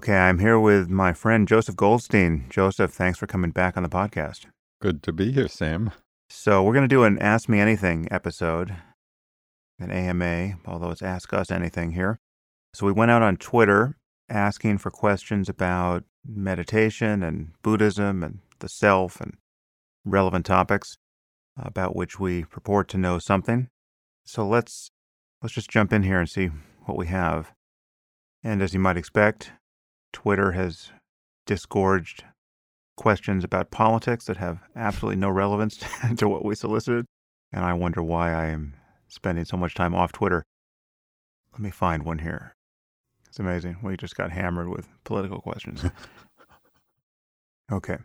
Okay, I'm here with my friend Joseph Goldstein. Joseph, thanks for coming back on the podcast. Good to be here, Sam. So, we're going to do an Ask Me Anything episode, an AMA, although it's Ask Us Anything here. So, we went out on Twitter asking for questions about meditation and Buddhism and the self and relevant topics about which we purport to know something. So, let's let's just jump in here and see what we have. And as you might expect, Twitter has disgorged questions about politics that have absolutely no relevance to what we solicited. And I wonder why I am spending so much time off Twitter. Let me find one here. It's amazing. We just got hammered with political questions. okay.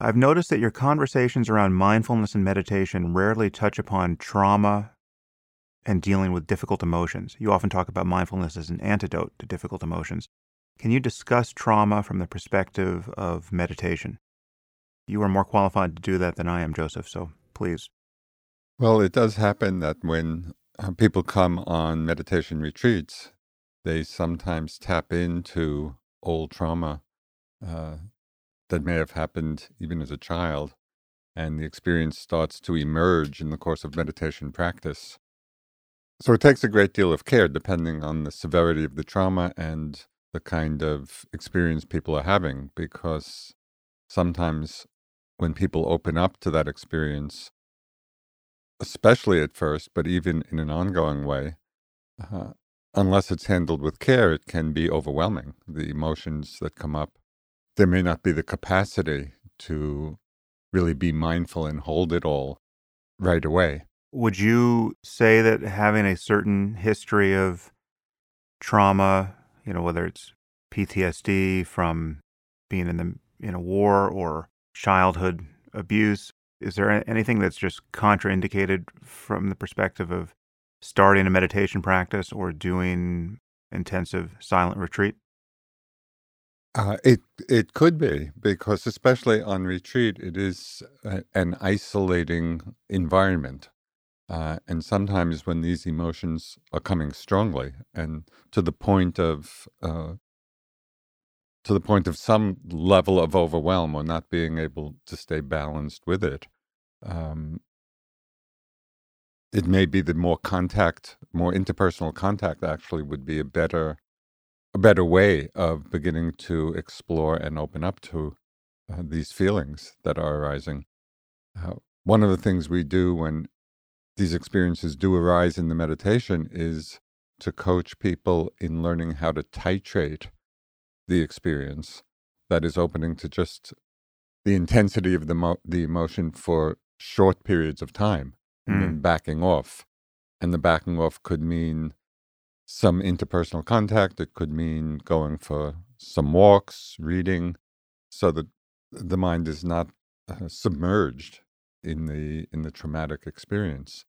I've noticed that your conversations around mindfulness and meditation rarely touch upon trauma and dealing with difficult emotions. You often talk about mindfulness as an antidote to difficult emotions. Can you discuss trauma from the perspective of meditation? You are more qualified to do that than I am, Joseph, so please. Well, it does happen that when uh, people come on meditation retreats, they sometimes tap into old trauma uh, that may have happened even as a child, and the experience starts to emerge in the course of meditation practice. So it takes a great deal of care depending on the severity of the trauma and the kind of experience people are having because sometimes when people open up to that experience, especially at first, but even in an ongoing way, uh, unless it's handled with care, it can be overwhelming. The emotions that come up, there may not be the capacity to really be mindful and hold it all right away. Would you say that having a certain history of trauma you know, whether it's PTSD from being in the in a war or childhood abuse. Is there anything that's just contraindicated from the perspective of starting a meditation practice or doing intensive silent retreat? Uh, it it could be because especially on retreat, it is a, an isolating environment. Uh, and sometimes when these emotions are coming strongly and to the point of uh, to the point of some level of overwhelm or not being able to stay balanced with it, um, it may be that more contact, more interpersonal contact, actually would be a better a better way of beginning to explore and open up to uh, these feelings that are arising. Uh, one of the things we do when these experiences do arise in the meditation is to coach people in learning how to titrate the experience that is opening to just the intensity of the mo- the emotion for short periods of time and mm. then backing off and the backing off could mean some interpersonal contact it could mean going for some walks reading so that the mind is not uh, submerged in the in the traumatic experience.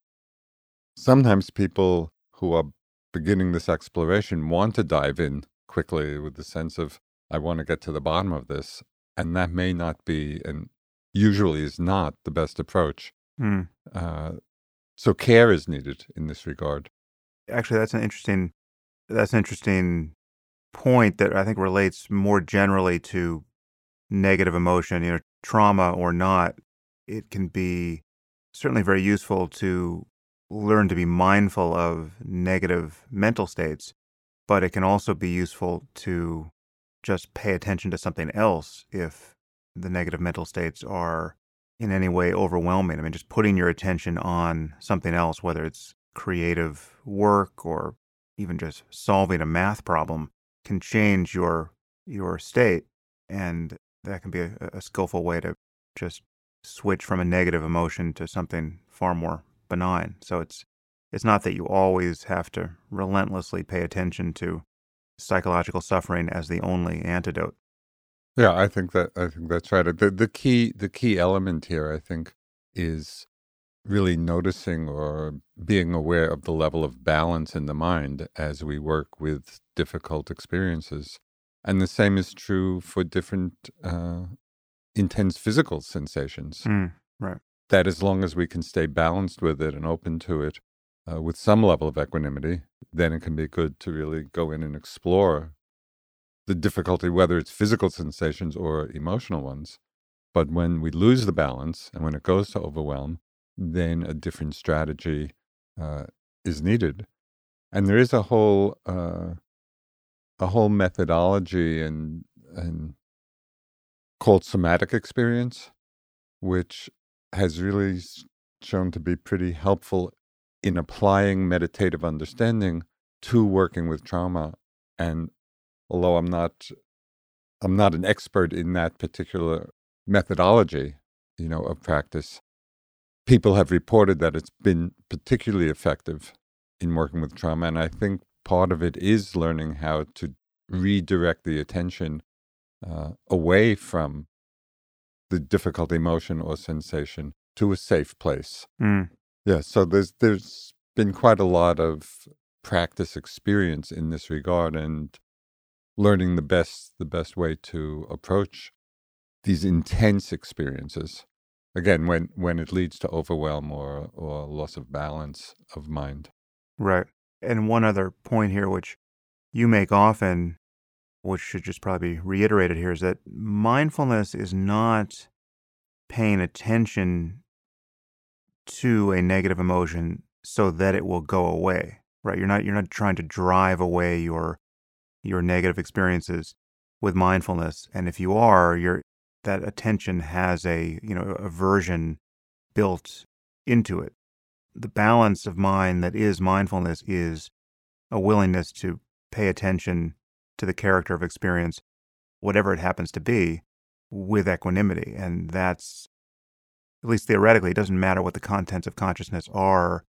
Sometimes people who are beginning this exploration want to dive in quickly with the sense of I want to get to the bottom of this, and that may not be and usually is not the best approach. Mm. Uh, so care is needed in this regard. Actually, that's an interesting that's an interesting point that I think relates more generally to negative emotion. You know, trauma or not, it can be certainly very useful to learn to be mindful of negative mental states, but it can also be useful to just pay attention to something else if the negative mental states are in any way overwhelming. I mean, just putting your attention on something else, whether it's creative work or even just solving a math problem, can change your your state, and that can be a, a skillful way to just switch from a negative emotion to something far more benign. So it's it's not that you always have to relentlessly pay attention to psychological suffering as the only antidote. Yeah, I think that I think that's right. The the key the key element here, I think, is really noticing or being aware of the level of balance in the mind as we work with difficult experiences. And the same is true for different uh, intense physical sensations. Mm, right. That as long as we can stay balanced with it and open to it, uh, with some level of equanimity, then it can be good to really go in and explore the difficulty, whether it's physical sensations or emotional ones. But when we lose the balance and when it goes to overwhelm, then a different strategy uh, is needed. And there is a whole uh, a whole methodology and and called somatic experience, which has really shown to be pretty helpful in applying meditative understanding to working with trauma. And although I'm not I'm not an expert in that particular methodology, you know, of practice, people have reported that it's been particularly effective in working with trauma. And I think part of it is learning how to redirect the attention uh, away from the difficult emotion or sensation to a safe place. Mm. Yeah, so there's there's been quite a lot of practice experience in this regard and learning the best the best way to approach these intense experiences again when when it leads to overwhelm or or loss of balance of mind Right. And one other point here, which you make often, which should just probably be reiterated here, is that mindfulness is not paying attention to a negative emotion so that it will go away. Right. You're not you're not trying to drive away your your negative experiences with mindfulness. And if you are, your that attention has a, you know, aversion built into it the balance of mind that is mindfulness is a willingness to pay attention to the character of experience, whatever it happens to be, with equanimity. And that's, at least theoretically, it doesn't matter what the contents of consciousness are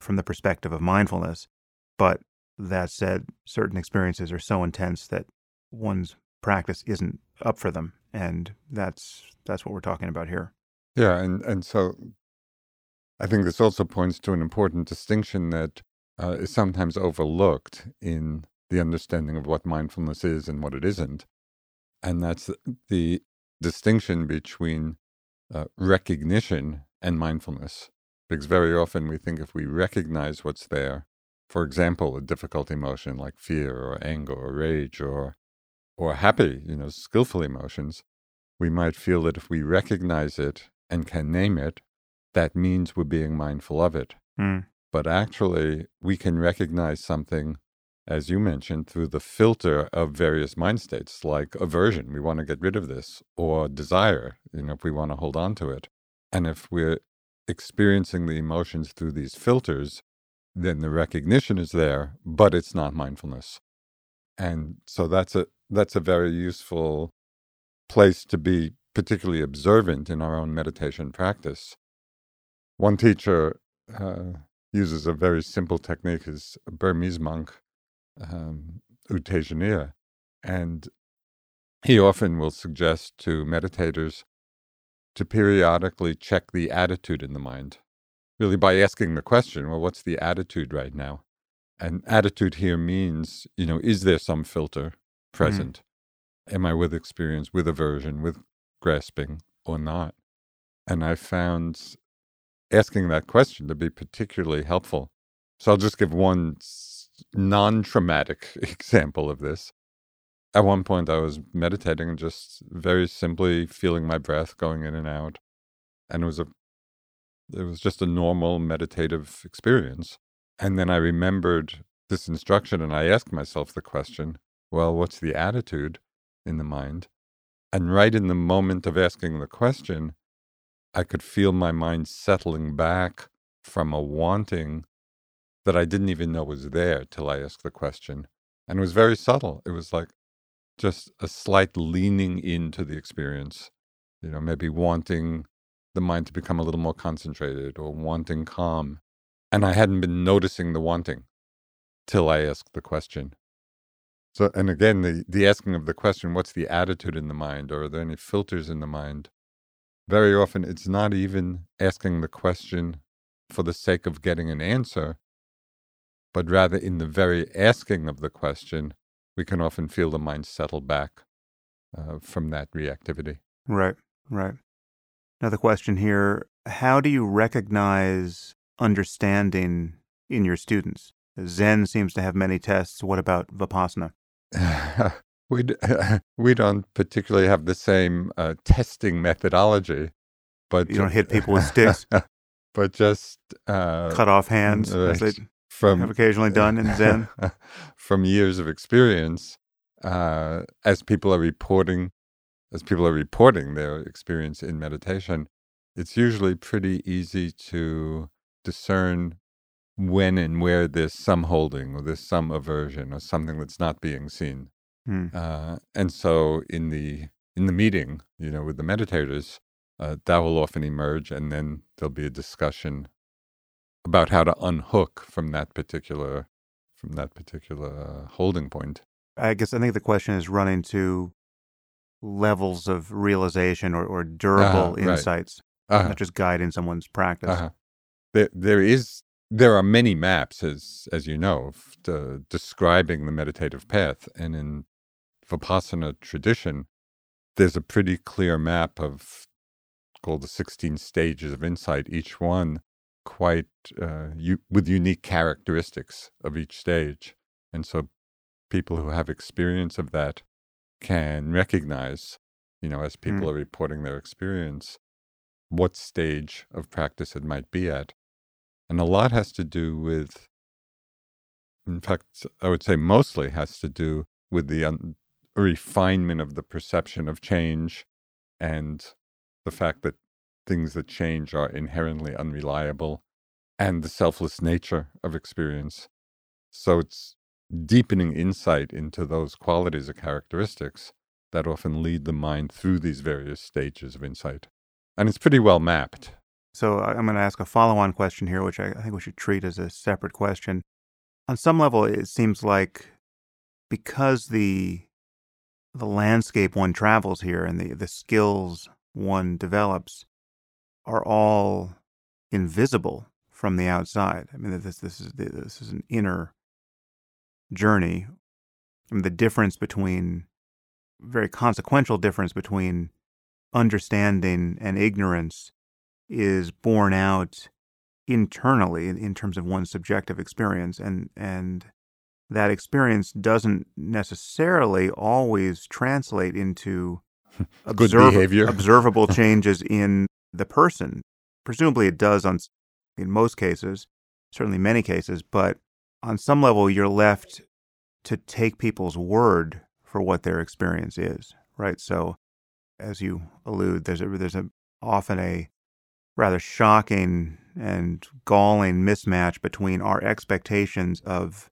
from the perspective of mindfulness. But that said, certain experiences are so intense that one's practice isn't up for them. And that's that's what we're talking about here. Yeah, and, and so I think this also points to an important distinction that uh, is sometimes overlooked in the understanding of what mindfulness is and what it isn't. And that's the distinction between uh, recognition and mindfulness. Because very often we think if we recognize what's there, for example, a difficult emotion like fear or anger or rage or or happy, you know, skillful emotions, we might feel that if we recognize it and can name it, that means we're being mindful of it. Mm. But actually, we can recognize something, as you mentioned, through the filter of various mind states, like aversion, we want to get rid of this, or desire, you know, if we want to hold on to it. And if we're experiencing the emotions through these filters, then the recognition is there, but it's not mindfulness. And so that's a that's a very useful place to be particularly observant in our own meditation practice one teacher uh, uses a very simple technique, is a Burmese monk, um, U Tejaniya, and he often will suggest to meditators to periodically check the attitude in the mind, really by asking the question, well, what's the attitude right now? And attitude here means, you know, is there some filter mm-hmm. present? Mm. Am I with experience, with aversion, with grasping, or not? And I found asking that question to be particularly helpful. So I'll just give one non traumatic example of this. At one point, I was meditating and just very simply feeling my breath going in and out. And it was a it was just a normal meditative experience. And then I remembered this instruction and I asked myself the question, well, what's the attitude in the mind? And right in the moment of asking the question, I could feel my mind settling back from a wanting that I didn't even know was there till I asked the question. And it was very subtle. It was like just a slight leaning into the experience, you know, maybe wanting the mind to become a little more concentrated or wanting calm. And I hadn't been noticing the wanting till I asked the question. So, and again, the, the asking of the question, what's the attitude in the mind? Or are there any filters in the mind? very often it's not even asking the question for the sake of getting an answer, but rather in the very asking of the question, we can often feel the mind settle back uh, from that reactivity. Right, right. Now, the question here how do you recognize understanding in your students? Zen seems to have many tests. What about Vipassana? we, we don't particularly have the same uh, testing methodology, but You don't hit people with sticks, but just uh, cut off hands. From have occasionally done in Zen. from years of experience, uh, as people are reporting, as people are reporting their experience in meditation, it's usually pretty easy to discern when and where there's some holding or there's some aversion or something that's not being seen. Hmm. Uh, and so in the in the meeting, you know, with the meditators, uh, that will often emerge, and then there'll be a discussion about how to unhook from that particular from that particular uh, holding point. I guess I think the question is running to levels of realization or, or durable Uh-huh, right. insights, Uh-huh, not just guiding someone's practice. uh-huh. There, there is there are many maps, as as you know, f- describing the meditative path, and in Vipassana tradition, there's a pretty clear map of called the 16 stages of insight, each one quite uh, u- with unique characteristics of each stage. And so people who have experience of that can recognize, you know, as people are reporting their experience, what stage of practice it might be at. And a lot has to do with, in fact, I would say mostly has to do with the un- refinement of the perception of change and the fact that things that change are inherently unreliable and the selfless nature of experience. So it's deepening insight into those qualities or characteristics that often lead the mind through these various stages of insight. And it's pretty well mapped. So I'm going to ask a follow on question here, which I think we should treat as a separate question. On some level, it seems like because the the landscape one travels here and the, the skills one develops are all invisible from the outside. I mean, this this is this is an inner journey. I mean, the difference between very consequential difference between understanding and ignorance is borne out internally in, in terms of one's subjective experience and and that experience doesn't necessarily always translate into Good behavior. observable changes in the person. Presumably it does on in most cases certainly many cases but on some level you're left to take people's word for what their experience is right? So as you allude there's a there's a often a rather shocking and galling mismatch between our expectations of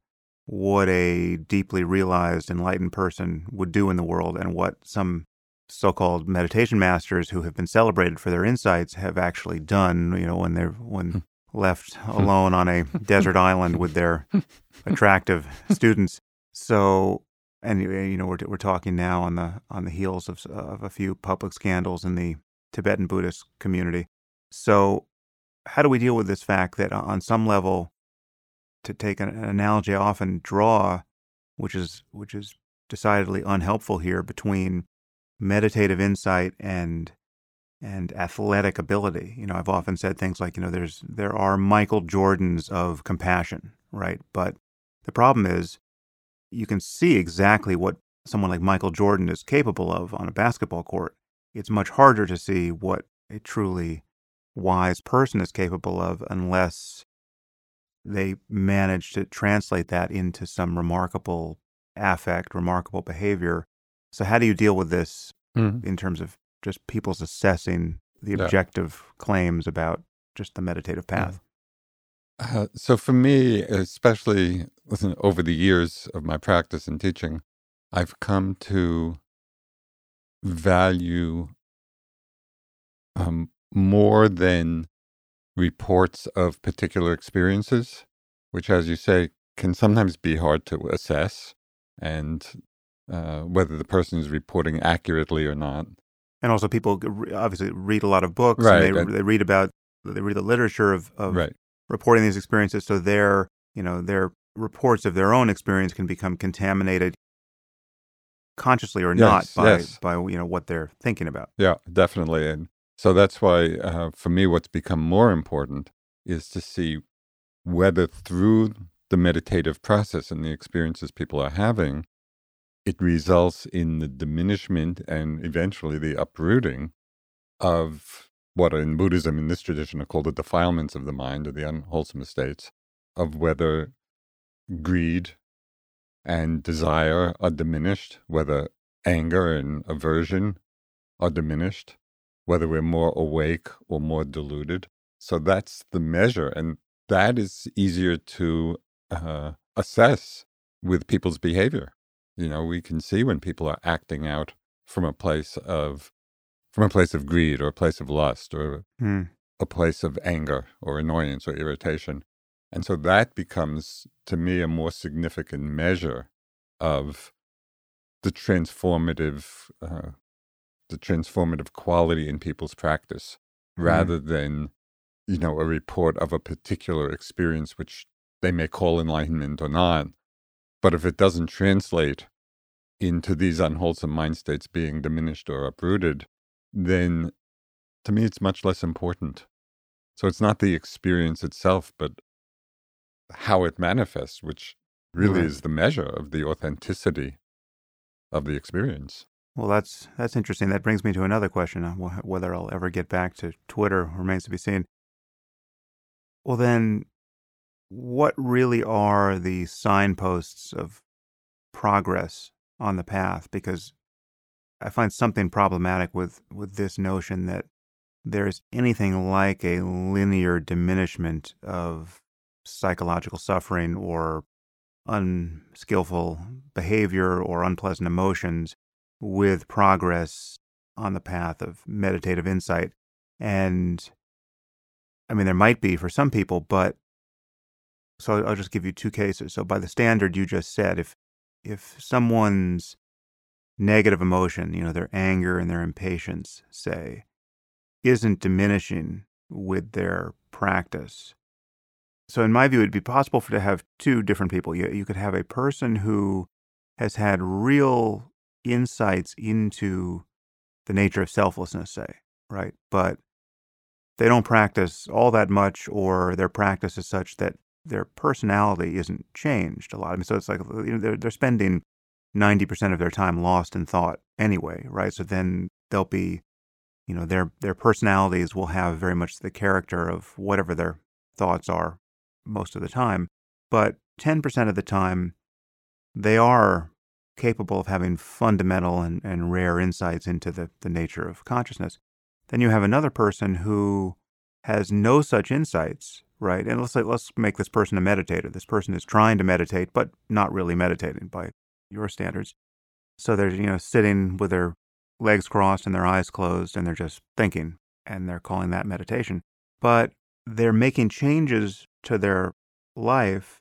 what a deeply realized enlightened person would do in the world and what some so-called meditation masters who have been celebrated for their insights have actually done you know when they're when hmm. left hmm. alone on a desert island with their attractive students. So and you know we're, we're talking now on the on the heels of, of a few public scandals in the Tibetan Buddhist community. So how do we deal with this fact that uh, on some level to take an, an analogy I often draw which is which is decidedly unhelpful here between meditative insight and and athletic ability. You know, I've often said things like, you know, there's there are Michael Jordans of compassion, right? But the problem is you can see exactly what someone like Michael Jordan is capable of on a basketball court. It's much harder to see what a truly wise person is capable of unless they manage to translate that into some remarkable affect, remarkable behavior. So, how do you deal with this Mhm. in terms of just people's assessing the Yeah. objective claims about just the meditative path? Uh, so for me, especially listen, over the years of my practice and teaching, I've come to value um, more than reports of particular experiences, which, as you say, can sometimes be hard to assess, and uh, whether the person is reporting accurately or not. And also, people obviously read a lot of books, Right, and they, they read about they read the literature of, of right. reporting these experiences. So their you know their reports of their own experience can become contaminated, consciously or not, by yes. by you know what they're thinking about. Yeah, definitely. And so that's why, uh, for me, what's become more important is to see whether through the meditative process and the experiences people are having, it results in the diminishment and eventually the uprooting of what in Buddhism, in this tradition, are called the defilements of the mind or the unwholesome states, of whether greed and desire are diminished, whether anger and aversion are diminished, whether we're more awake or more deluded. So that's the measure. And that is easier to uh, assess with people's behavior. You know, we can see when people are acting out from a place of from a place of greed or a place of lust or Mm. a place of anger or annoyance or irritation. And so that becomes, to me, a more significant measure of the transformative, uh, the transformative quality in people's practice, rather than, you know, a report of a particular experience which they may call enlightenment or not. But if it doesn't translate into these unwholesome mind states being diminished or uprooted, then to me it's much less important. So it's not the experience itself, but how it manifests, which really Right. is the measure of the authenticity of the experience. Well, that's that's interesting. That brings me to another question: whether I'll ever get back to Twitter remains to be seen. Well, then, what really are the signposts of progress on the path? Because I find something problematic with with this notion that there's anything like a linear diminishment of psychological suffering or unskillful behavior or unpleasant emotions with progress on the path of meditative insight. And I mean, there might be for some people, but so I'll just give you two cases. So, by the standard you just said, if if someone's negative emotion, you know, their anger and their impatience, say, isn't diminishing with their practice. So, in my view, it'd be possible for to have two different people. You, you could have a person who has had real insights into the nature of selflessness, say, right? But they don't practice all that much, or their practice is such that their personality isn't changed a lot. I mean, so it's like you know, they're, they're spending 90% of their time lost in thought anyway, right? So then they'll be, you know, their, their personalities will have very much the character of whatever their thoughts are most of the time. But 10% of the time, they are capable of having fundamental and, and rare insights into the, the nature of consciousness. Then you have another person who has no such insights, right? And let's say, let's make this person a meditator. This person is trying to meditate, but not really meditating by your standards. So they're, you know, sitting with their legs crossed and their eyes closed and they're just thinking and they're calling that meditation. But they're making changes to their life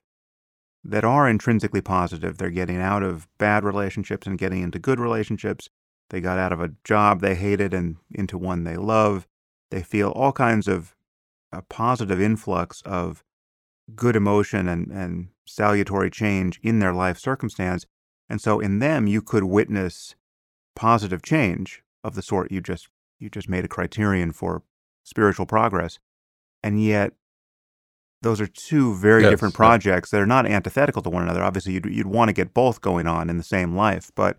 that are intrinsically positive. They're getting out of bad relationships and getting into good relationships. They got out of a job they hated and into one they love. They feel all kinds of a positive influx of good emotion and, and salutary change in their life circumstance. And so in them you could witness positive change of the sort you just you just made a criterion for spiritual progress. And yet those are two very Yes, different projects that are not antithetical to one another. Obviously, you'd, you'd want to get both going on in the same life, but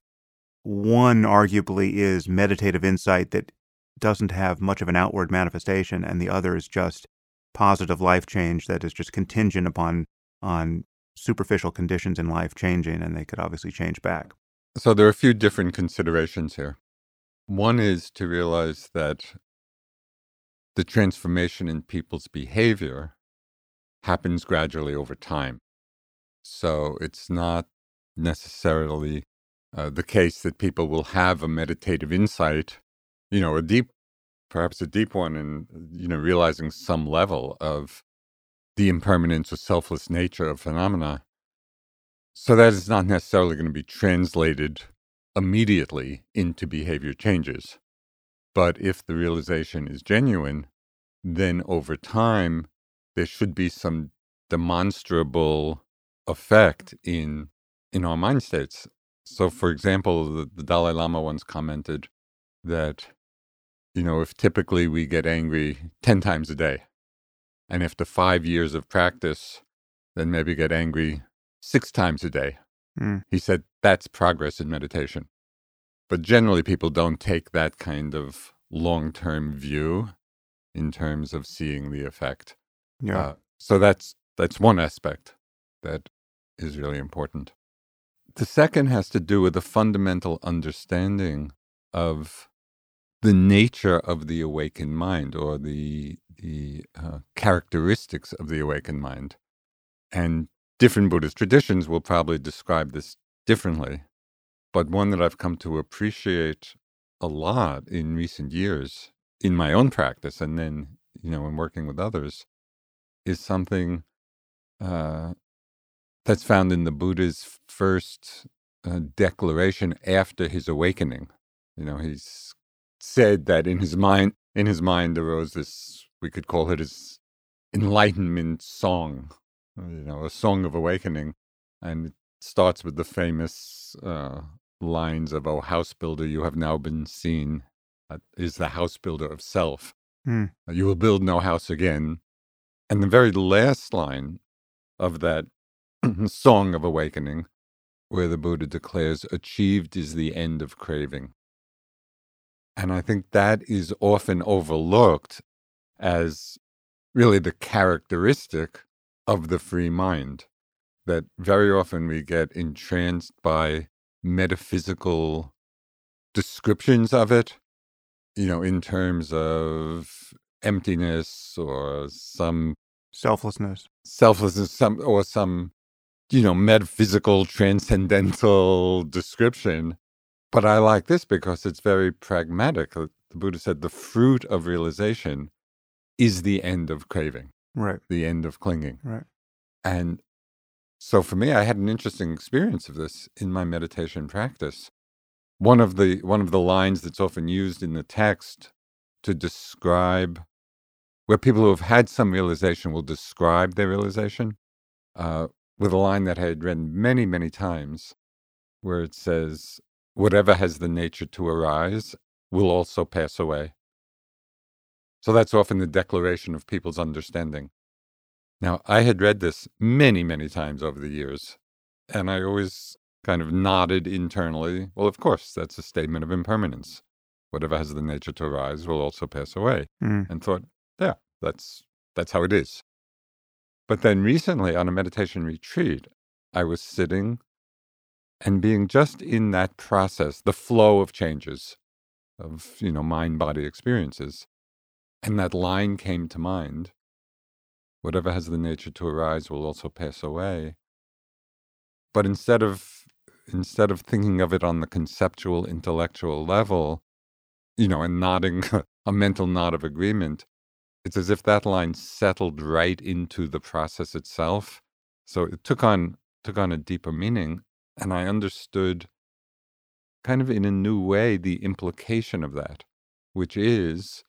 one arguably is meditative insight that doesn't have much of an outward manifestation, and the other is just positive life change that is just contingent upon on superficial conditions in life changing, and they could obviously change back. So there are a few different considerations here. One is to realize that the transformation in people's behavior happens gradually over time. So it's not necessarily uh, the case that people will have a meditative insight, you know, a deep, perhaps a deep one, and, you know, realizing some level of the impermanence or selfless nature of phenomena. So that is not necessarily going to be translated immediately into behavior changes. But if the realization is genuine, then over time, there should be some demonstrable effect in in our mind states. So, for example, the, the Dalai Lama once commented that, you know, if typically we get angry 10 times a day, and after five years of practice, then maybe get angry six times a day. Mm. He said that's progress in meditation. But generally, people don't take that kind of long term view in terms of seeing the effect. Yeah. Uh, so that's that's one aspect that is really important. The second has to do with a fundamental understanding of the nature of the awakened mind or the the uh, characteristics of the awakened mind. And different Buddhist traditions will probably describe this differently. But one that I've come to appreciate a lot in recent years in my own practice and then, you know, in working with others is something uh, that's found in the Buddha's first uh, declaration after his awakening. You know, he's said that in his mind, in his mind arose this, we could call it his enlightenment song, you know, a song of awakening. And it starts with the famous uh, lines of, Oh, house builder, you have now been seen, uh, is the house builder of self. Hmm. You will build no house again. And the very last line of that song of awakening, where the Buddha declares, Achieved is the end of craving. And I think that is often overlooked as really the characteristic of the free mind. That very often we get entranced by metaphysical descriptions of it, you know, in terms of emptiness or some Selflessness. selflessness, some or some, you know, metaphysical, transcendental description. But I like this because it's very pragmatic. Uh, The Buddha said the fruit of realization is the end of craving, Right. the end of clinging. Right. And so for me, I had an interesting experience of this in my meditation practice. One of the one of the lines that's often used in the text to describe where people who have had some realization will describe their realization uh, with a line that I had read many, many times, where it says, "Whatever has the nature to arise will also pass away." So that's often the declaration of people's understanding. Now, I had read this many, many times over the years, and I always kind of nodded internally. Well, of course, that's a statement of impermanence. Whatever has the nature to arise will also pass away. Mm. And thought, yeah, that's that's how it is. But then recently on a meditation retreat, I was sitting and being just in that process, the flow of changes of, you know, mind body experiences. And that line came to mind whatever has the nature to arise will also pass away. But instead of instead of thinking of it on the conceptual intellectual level, you know, and nodding a mental nod of agreement, it's as if that line settled right into the process itself. So it took on took on a deeper meaning, and I understood kind of in a new way the implication of that, which is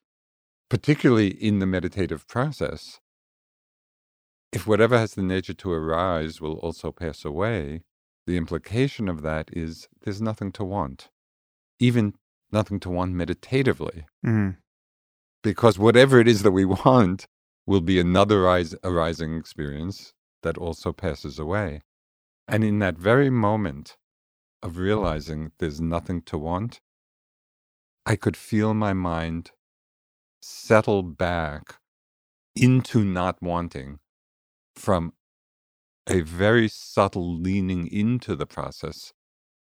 particularly in the meditative process, if whatever has the nature to arise will also pass away, the implication of that is there's nothing to want, even nothing to want meditatively, Mm. because whatever it is that we want will be another arising experience that also passes away. And in that very moment of mm-hmm. realizing there's nothing to want, I could feel my mind settle back into not wanting from a very subtle leaning into the process,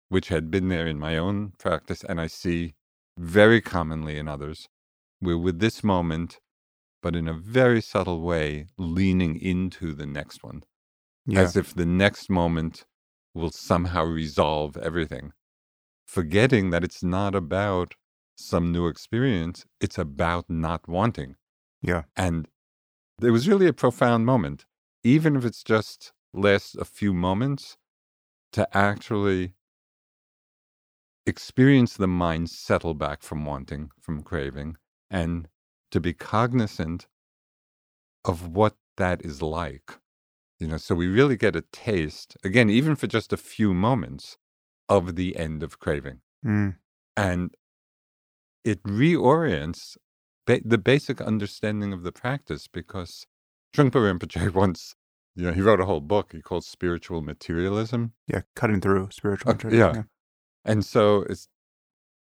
which had been there in my own practice, and I see very commonly in others, where with this moment, but in a very subtle way, leaning into the next one, Yeah. as if the next moment will somehow resolve everything, forgetting that it's not about some new experience, it's about not wanting. Yeah. And it was really a profound moment, even if it's just lasts a few moments, to actually experience the mind settle back from wanting, from craving, and to be cognizant of what that is like. You know, so we really get a taste, again, even for just a few moments, of the end of craving. Mm. And it reorients ba- the basic understanding of the practice because Trungpa Rinpoche once, you know, he wrote a whole book he called Spiritual Materialism. Yeah, cutting through spiritual Uh, materialism. yeah. And so it's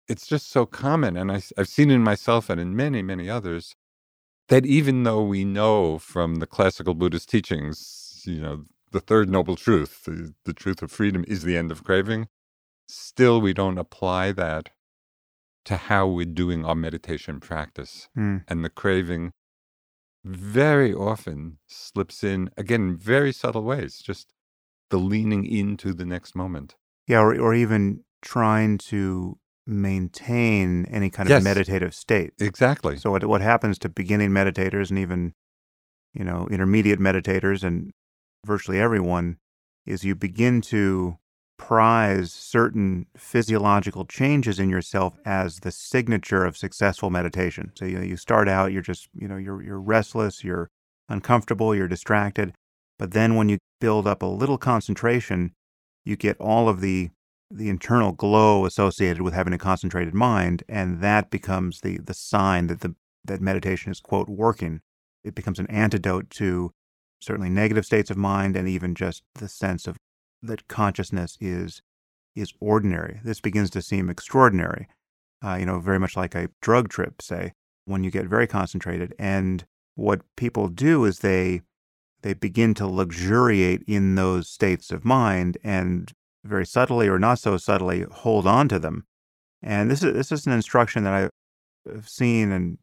it's just so common, and I, have seen in myself and in many, many others, that even though we know from the classical Buddhist teachings, you know, the third noble truth, the, the truth of freedom is the end of craving, still we don't apply that to how we're doing our meditation practice. Mm. And the craving very often slips in, again, in very subtle ways, just the leaning into the next moment. Yeah, or, or even trying to maintain any kind of Yes. meditative state. Exactly. So what what happens to beginning meditators and even you know intermediate meditators and virtually everyone is you begin to prize certain physiological changes in yourself as the signature of successful meditation. So you know, you start out you're just you know you're you're restless, you're uncomfortable, you're distracted, but then when you build up a little concentration, you get all of the the internal glow associated with having a concentrated mind, and that becomes the the sign that the that meditation is quote working. It becomes an antidote to certainly negative states of mind and even just the sense of that consciousness is is ordinary. This begins to seem extraordinary. Uh, you know, very much like a drug trip, say, when you get very concentrated. And what people do is they they begin to luxuriate in those states of mind and very subtly or not so subtly hold on to them. And this is this is an instruction that I've seen and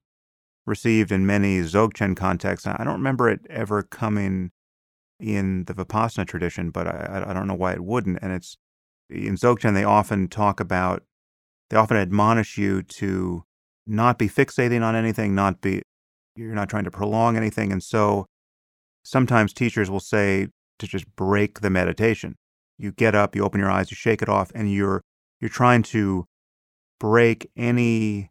received in many Dzogchen contexts. I don't remember it ever coming in the Vipassana tradition, but I, I don't know why it wouldn't. And it's in Dzogchen they often talk about they often admonish you to not be fixating on anything, not be you're not trying to prolong anything. And so sometimes teachers will say to just break the meditation. You get up, you open your eyes, you shake it off, and you're you're trying to break any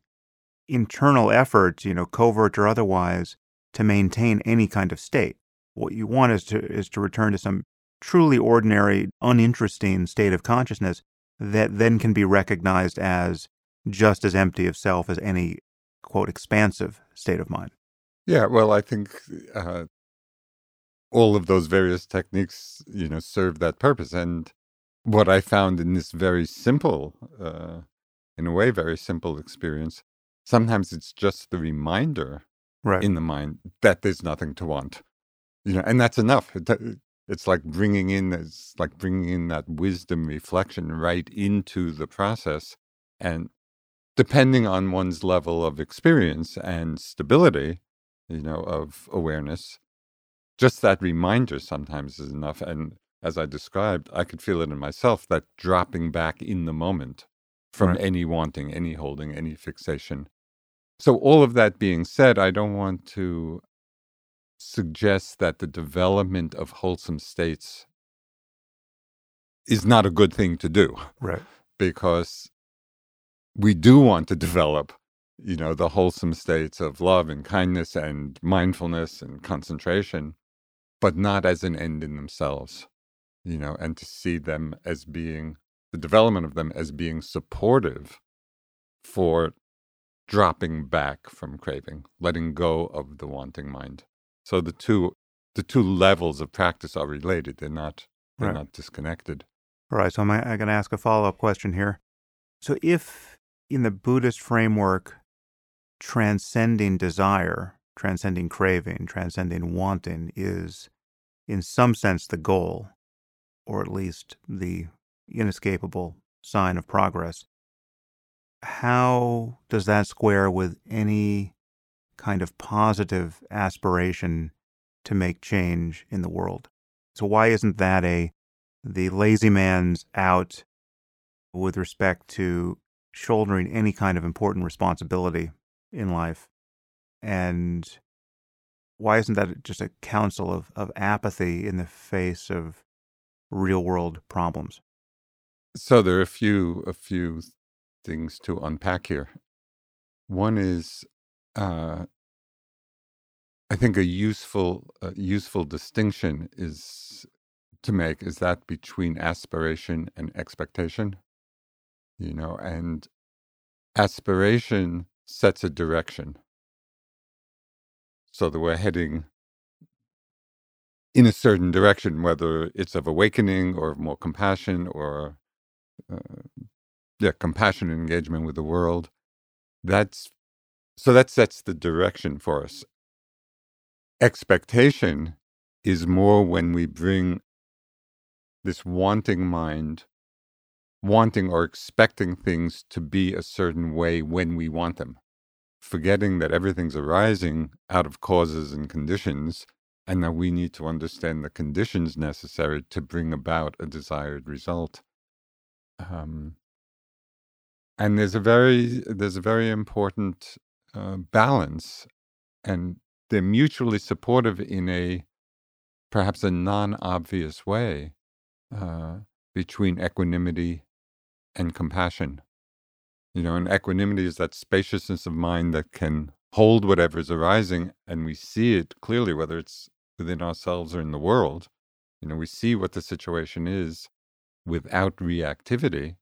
internal efforts, you know, covert or otherwise, to maintain any kind of state. What you want is to is to return to some truly ordinary, uninteresting state of consciousness that then can be recognized as just as empty of self as any quote expansive state of mind. Yeah, well, I think uh, all of those various techniques, you know, serve that purpose. And what I found in this very simple, uh, in a way, very simple experience, sometimes it's just the reminder Right. in the mind that there's nothing to want, you know, and that's enough. Uh, it's like bringing in, it's like bringing in that wisdom reflection right into the process, and depending on one's level of experience and stability, you know, of awareness, just that reminder sometimes is enough. And as I described, I could feel it in myself that dropping back in the moment from Right. any wanting, any holding, any fixation. So, all of that being said, I don't want to suggest that the development of wholesome states is not a good thing to do Right. because we do want to develop you know the wholesome states of love and kindness and mindfulness and concentration but not as an end in themselves you know and to see them as being the development of them as being supportive for dropping back from craving letting go of the wanting mind so the two the two levels of practice are related they're not they're Right. not disconnected All right, so I'm, I'm going to ask a follow up question here. So, if in the Buddhist framework, transcending desire, transcending craving, transcending wanting is, in some sense, the goal, or at least the inescapable sign of progress, how does that square with any kind of positive aspiration to make change in the world? So, why isn't that a the lazy man's out with respect to shouldering any kind of important responsibility in life. And why isn't that just a counsel of, of apathy in the face of real world problems? So there are a few a few things to unpack here. One is, uh, I think, a useful a useful distinction is to make is that between aspiration and expectation. You know, and aspiration sets a direction, so that we're heading in a certain direction, whether it's of awakening or of more compassion or uh, Uh, yeah, compassion and engagement with the world. That's so that sets the direction for us. Expectation is more when we bring this wanting mind, wanting or expecting things to be a certain way when we want them, forgetting that everything's arising out of causes and conditions, and that we need to understand the conditions necessary to bring about a desired result. Um, and there's a very there's a very important uh, balance, and they're mutually supportive in a perhaps a non-obvious way uh, between equanimity and compassion. You know, and equanimity is that spaciousness of mind that can hold whatever is arising and we see it clearly, whether it's within ourselves or in the world. You know, we see what the situation is without reactivity.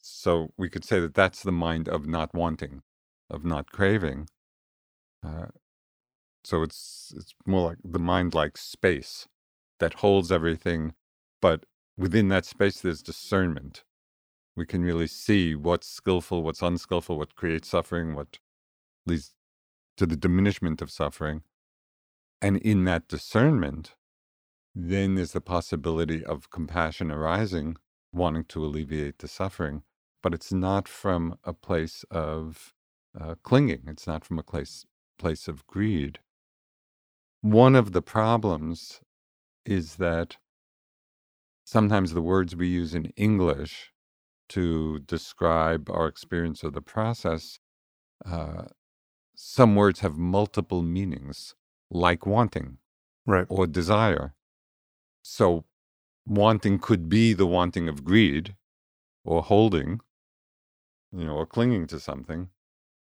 So we could say that that's the mind of not wanting, of not craving. Uh, so it's it's more like the mind like space that holds everything, but within that space there's discernment. We can really see what's skillful, what's unskillful, what creates suffering, what leads to the diminishment of suffering. And in that discernment, then there's the possibility of compassion arising, wanting to alleviate the suffering. But it's not from a place of uh, clinging, it's not from a place, place of greed. One of the problems is that sometimes the words we use in English to describe our experience of the process, uh, some words have multiple meanings, like wanting right. or desire. So, wanting could be the wanting of greed or holding, you know, or clinging to something,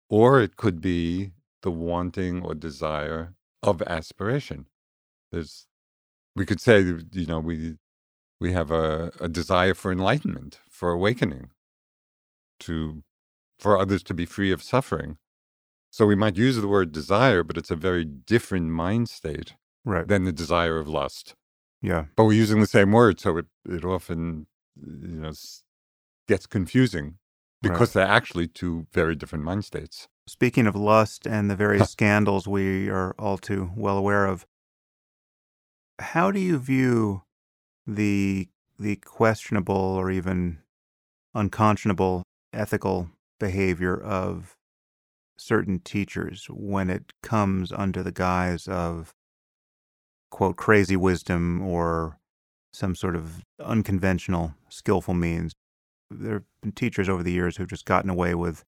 or it could be the wanting or desire of aspiration. There's, we could say, you know, we we have a, a desire for enlightenment, for awakening, to for others to be free of suffering. So we might use the word desire, but it's a very different mind state right. than the desire of lust. Yeah. But we're using the same word, so it, it often you know gets confusing because right. they're actually two very different mind states. Speaking of lust and the various scandals we are all too well aware of, how do you view the the questionable or even unconscionable ethical behavior of certain teachers when it comes under the guise of quote crazy wisdom or some sort of unconventional skillful means there have been teachers over the years who've just gotten away with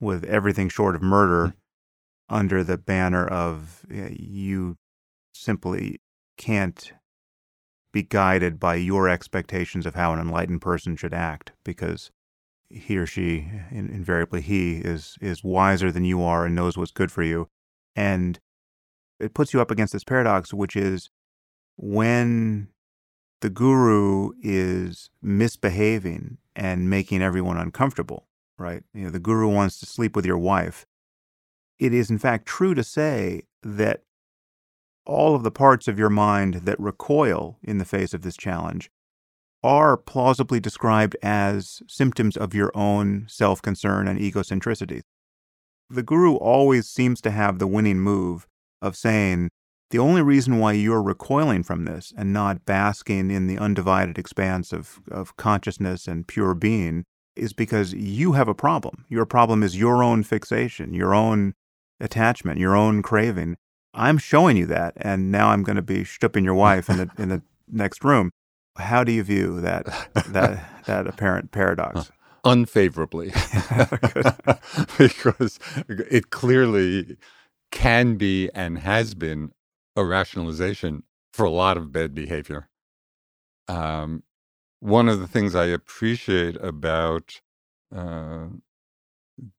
with everything short of murder mm-hmm. under the banner of you simply can't be guided by your expectations of how an enlightened person should act because he or she invariably he is is wiser than you are and knows what's good for you and it puts you up against this paradox which is when the guru is misbehaving and making everyone uncomfortable right? You know, the guru wants to sleep with your wife. It is, in fact, true to say that all of the parts of your mind that recoil in the face of this challenge are plausibly described as symptoms of your own self concern and egocentricity. The guru always seems to have the winning move of saying, the only reason why you're recoiling from this and not basking in the undivided expanse of, of consciousness and pure being is because you have a problem. Your problem is your own fixation, your own attachment, your own craving. I'm showing you that, and now I'm going to be stooping your wife in the in the next room. How do you view that that that apparent paradox? Unfavorably, because it clearly can be and has been a rationalization for a lot of bad behavior. Um, one of the things I appreciate about uh,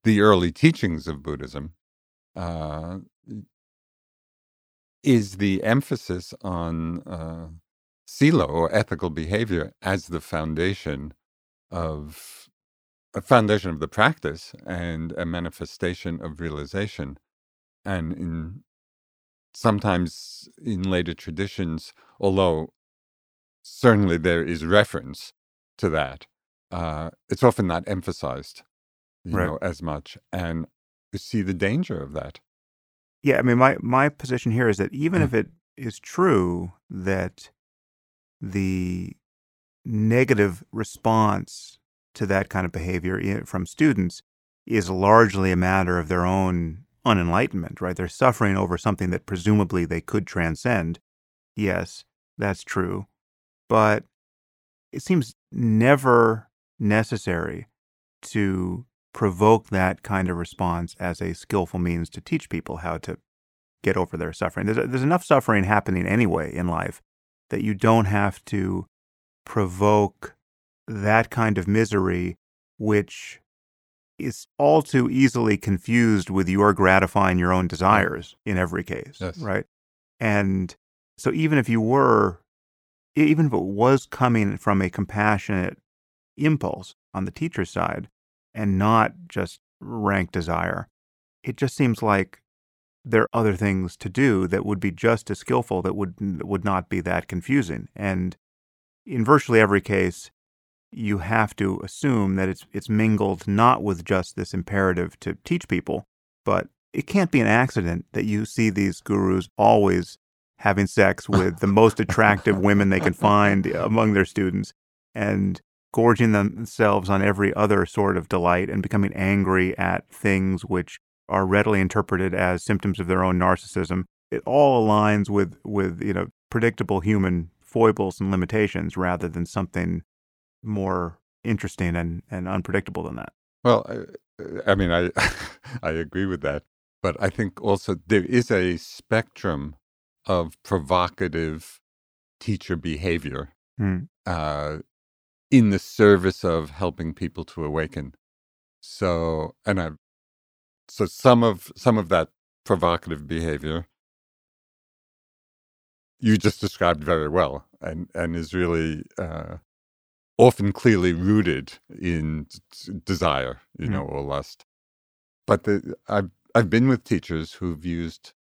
the early teachings of Buddhism uh, is the emphasis on uh, sila or ethical behavior as the foundation of a foundation of the practice and a manifestation of realization. And in sometimes in later traditions, although certainly there is reference to that, uh, it's often not emphasized, you Right. know, as much. And you see the danger of that. Yeah, I mean, my my position here is that even Mm. if it is true that the negative response to that kind of behavior from students is largely a matter of their own unenlightenment, right? They're suffering over something that presumably they could transcend. Yes, that's true. But it seems never necessary to provoke that kind of response as a skillful means to teach people how to get over their suffering. There's, there's enough suffering happening anyway in life that you don't have to provoke that kind of misery, which is all too easily confused with your gratifying your own desires in every case, Yes. right? And so even if you were, even if it was coming from a compassionate impulse on the teacher's side and not just rank desire, it just seems like there are other things to do that would be just as skillful that would that would not be that confusing. And in virtually every case, you have to assume that it's it's mingled not with just this imperative to teach people, but it can't be an accident that you see these gurus always having sex with the most attractive women they can find among their students and gorging themselves on every other sort of delight and becoming angry at things which are readily interpreted as symptoms of their own narcissism. It all aligns with with you know predictable human foibles and limitations rather than something more interesting and, and unpredictable than that. Well, I, I mean, I I agree with that, but I think also there is a spectrum of provocative teacher behavior Hmm. uh, in the service of helping people to awaken. So, and I, so some of some of that provocative behavior you just described very well, and and is really uh, often clearly rooted in desire, you Mhm. know, or lust. But the, I've I've been with teachers who've used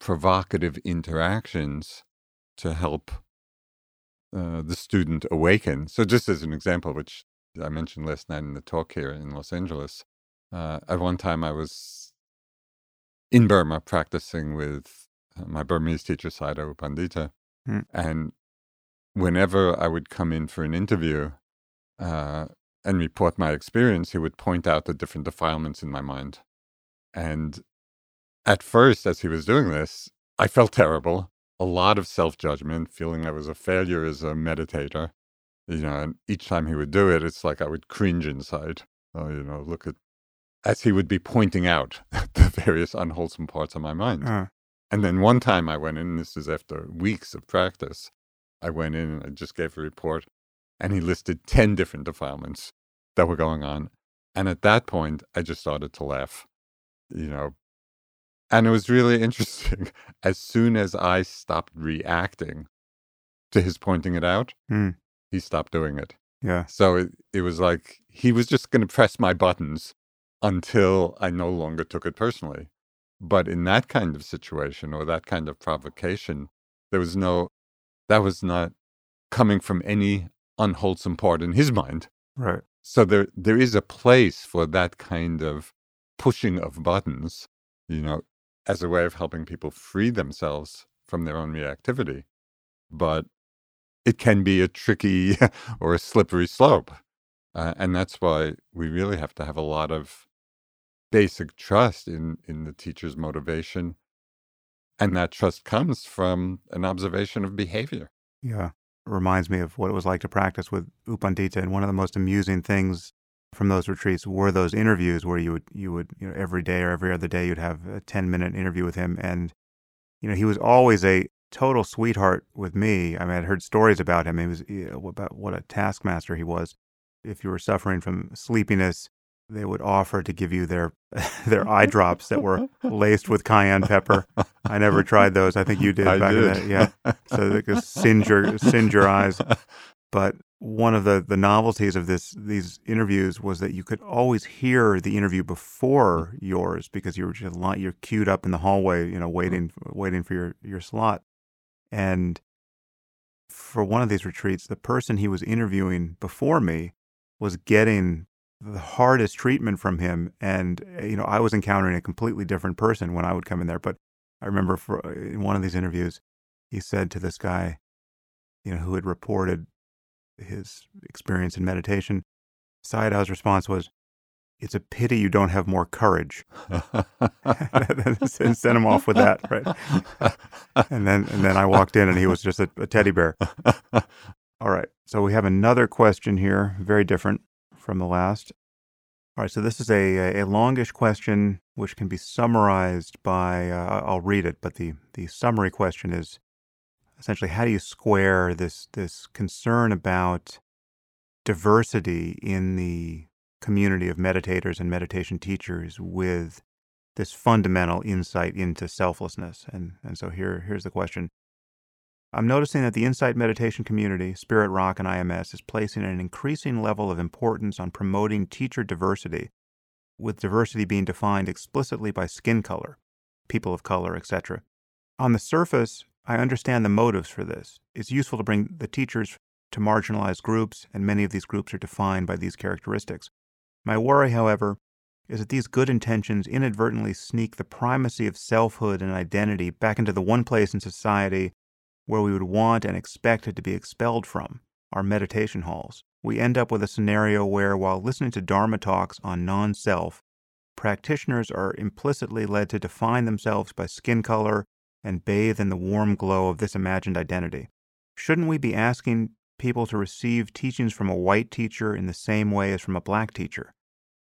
provocative interactions to help uh, the student awaken. So, just as an example, which I mentioned last night in the talk here in Los Angeles, uh, at one time I was in Burma practicing with uh, my Burmese teacher, Sayadaw Pandita, Hmm. and whenever I would come in for an interview uh, and report my experience, he would point out the different defilements in my mind. And at first, as he was doing this, I felt terrible, a lot of self judgment, feeling I was a failure as a meditator. You know, and each time he would do it, it's like I would cringe inside. Oh, you know, look at, as he would be pointing out the various unwholesome parts of my mind. Uh, And then one time I went in, this is after weeks of practice, I went in and I just gave a report, and he listed 10 different defilements that were going on. And at that point, I just started to laugh, you know. And it was really interesting. As soon as I stopped reacting to his pointing it out, Hmm. he stopped doing it. yeah. So it, it was like he was just going to press my buttons until I no longer took it personally. But in that kind of situation or that kind of provocation, there was no, that was not coming from any unwholesome part in his mind. Right. So there, there is a place for that kind of pushing of buttons, you know, as a way of helping people free themselves from their own reactivity. But it can be a tricky or a slippery slope. Uh, and that's why we really have to have a lot of basic trust in, in the teacher's motivation. And that trust comes from an observation of behavior. Yeah. It reminds me of what it was like to practice with U Pandita. And one of the most amusing things from those retreats were those interviews where you would, you would, you know, every day or every other day, you'd have a 10 minute interview with him. And, you know, he was always a total sweetheart with me. I mean, I'd heard stories about him. He was you know, about what a taskmaster he was. If you were suffering from sleepiness, they would offer to give you their their eye drops that were laced with cayenne pepper. I never tried those. I think you did I back did. in the yeah. So they could singe your singe your eyes. But one of the, the novelties of this these interviews was that you could always hear the interview before yours because you were just you're queued up in the hallway, you know, waiting waiting for your your slot. And for one of these retreats, the person he was interviewing before me was getting the hardest treatment from him, and eh, you know, I was encountering a completely different person when I would come in there. But I remember for eh, in one of these interviews, he said to this guy, you know, who had reported his experience in meditation, Sayadaw's response was, "It's a pity you don't have more courage." and sent him off with that, right? and then and then I walked in, and he was just a, a teddy bear. All right, so we have another question here, very different from the last. All right, so this is a, a longish question which can be summarized by, uh, I'll read it, but the, the summary question is essentially how do you square this this concern about diversity in the community of meditators and meditation teachers with this fundamental insight into selflessness and and so here here's the question I'm noticing that the Insight Meditation community, Spirit Rock, and IMS is placing an increasing level of importance on promoting teacher diversity, with diversity being defined explicitly by skin color, people of color, etc. On the surface, I understand the motives for this. It's useful to bring the teachers to marginalized groups, and many of these groups are defined by these characteristics. My worry, however, is that these good intentions inadvertently sneak the primacy of selfhood and identity back into the one place in society where we would want and expect it to be expelled from our meditation halls. We end up with a scenario where, while listening to Dharma talks on non self, practitioners are implicitly led to define themselves by skin color and bathe in the warm glow of this imagined identity. Shouldn't we be asking people to receive teachings from a white teacher in the same way as from a black teacher?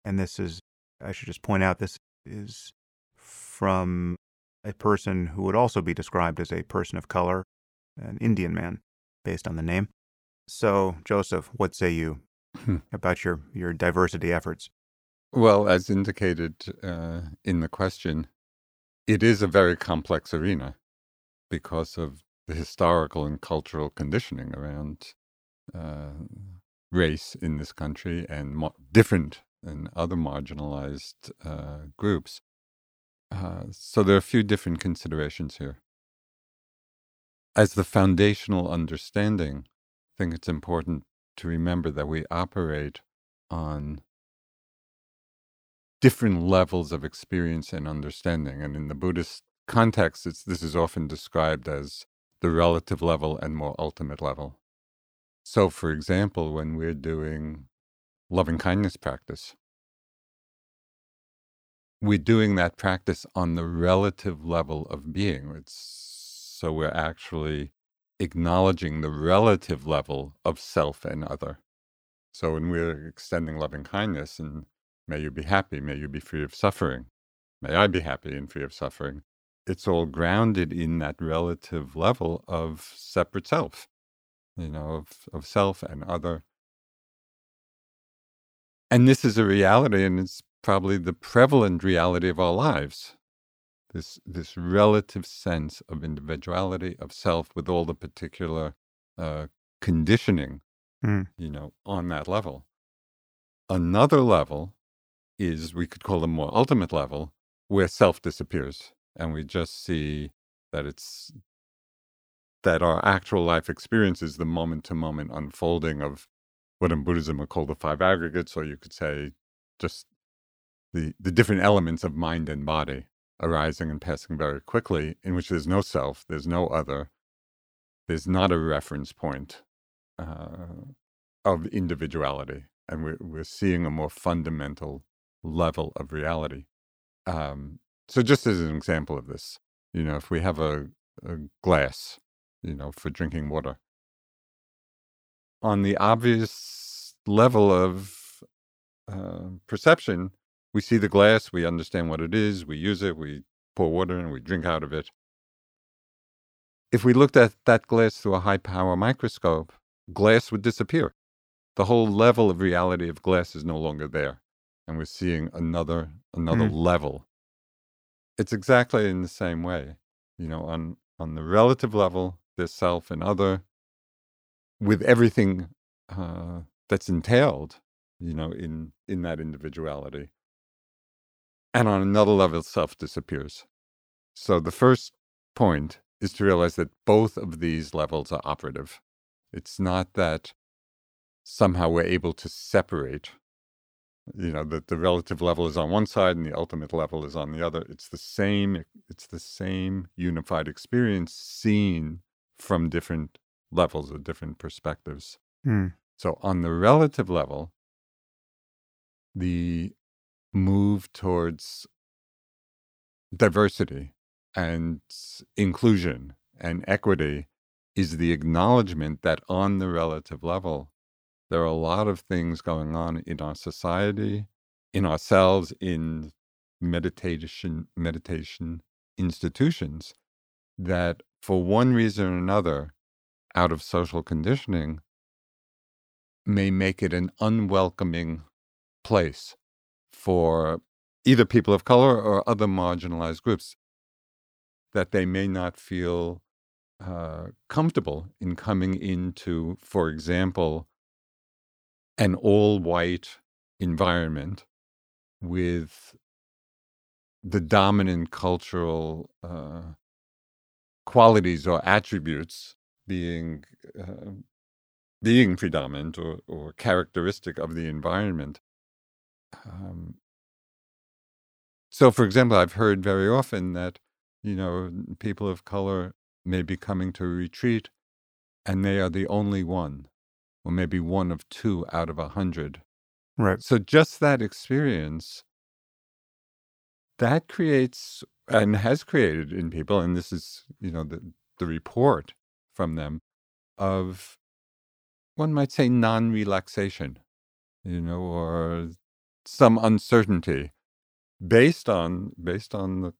And this is, I should just point out, this is from a person who would also be described as a person of color, an Indian man, based on the name. So, Joseph, what say you hmm. about your, your diversity efforts? Well, as indicated uh, in the question, it is a very complex arena because of the historical and cultural conditioning around uh, race in this country and mo- different and other marginalized uh, groups. Uh, so there are a few different considerations here. As the foundational understanding, I think it's important to remember that we operate on different levels of experience and understanding. And in the Buddhist context, this is often described as the relative level and more ultimate level. So, for example, when we're doing loving kindness practice, we're doing that practice on the relative level of being. It's, so we're actually acknowledging the relative level of self and other. So when we're extending loving kindness and May you be happy. May you be free of suffering. May I be happy and free of suffering. It's all grounded in that relative level of separate self, you know, of, of self and other. And this is a reality, and it's probably the prevalent reality of our lives. This, this relative sense of individuality, of self, with all the particular uh, conditioning, mm. you know, on that level. Another level is we could call the more ultimate level where self disappears and we just see that it's that our actual life experience is the moment to moment unfolding of what in Buddhism are called the five aggregates, or you could say just the the different elements of mind and body arising and passing very quickly, in which there's no self, there's no other, there's not a reference point uh, of individuality, and we're we're seeing a more fundamental level of reality. Um, so, just as an example of this, you know, if we have a, a glass, you know, for drinking water, on the obvious level of uh, perception, we see the glass, we understand what it is, we use it, we pour water and we drink out of it. If we looked at that glass through a high power microscope, glass would disappear. The whole level of reality of glass is no longer there and we're seeing another another mm. level it's exactly in the same way you know on on the relative level there's self and other with everything uh, that's entailed, you know, in in that individuality. And on another level, self disappears. So the first point is to realize that both of these levels are operative. It's not that somehow we're able to separate, you know, that the relative level is on one side and the ultimate level is on the other. It's the same, it's the same unified experience seen from different levels or different perspectives. Hmm. So on the relative level, the move towards diversity and inclusion and equity is the acknowledgement that on the relative level, there are a lot of things going on in our society, in ourselves, in meditation meditation institutions that for one reason or another out of social conditioning may make it an unwelcoming place for either people of color or other marginalized groups that they may not feel uh, comfortable in coming into, for example, an all white environment with the dominant cultural uh, qualities or attributes being uh, being predominant or, or characteristic of the environment. Um, so, for example, I've heard very often that you know people of color may be coming to a retreat, and they are the only one, or maybe one of two out of a hundred. Right. So, just that experience that creates and has created in people, and this is you know the the report from them of one might say non relaxation, you know, or some uncertainty based on based on the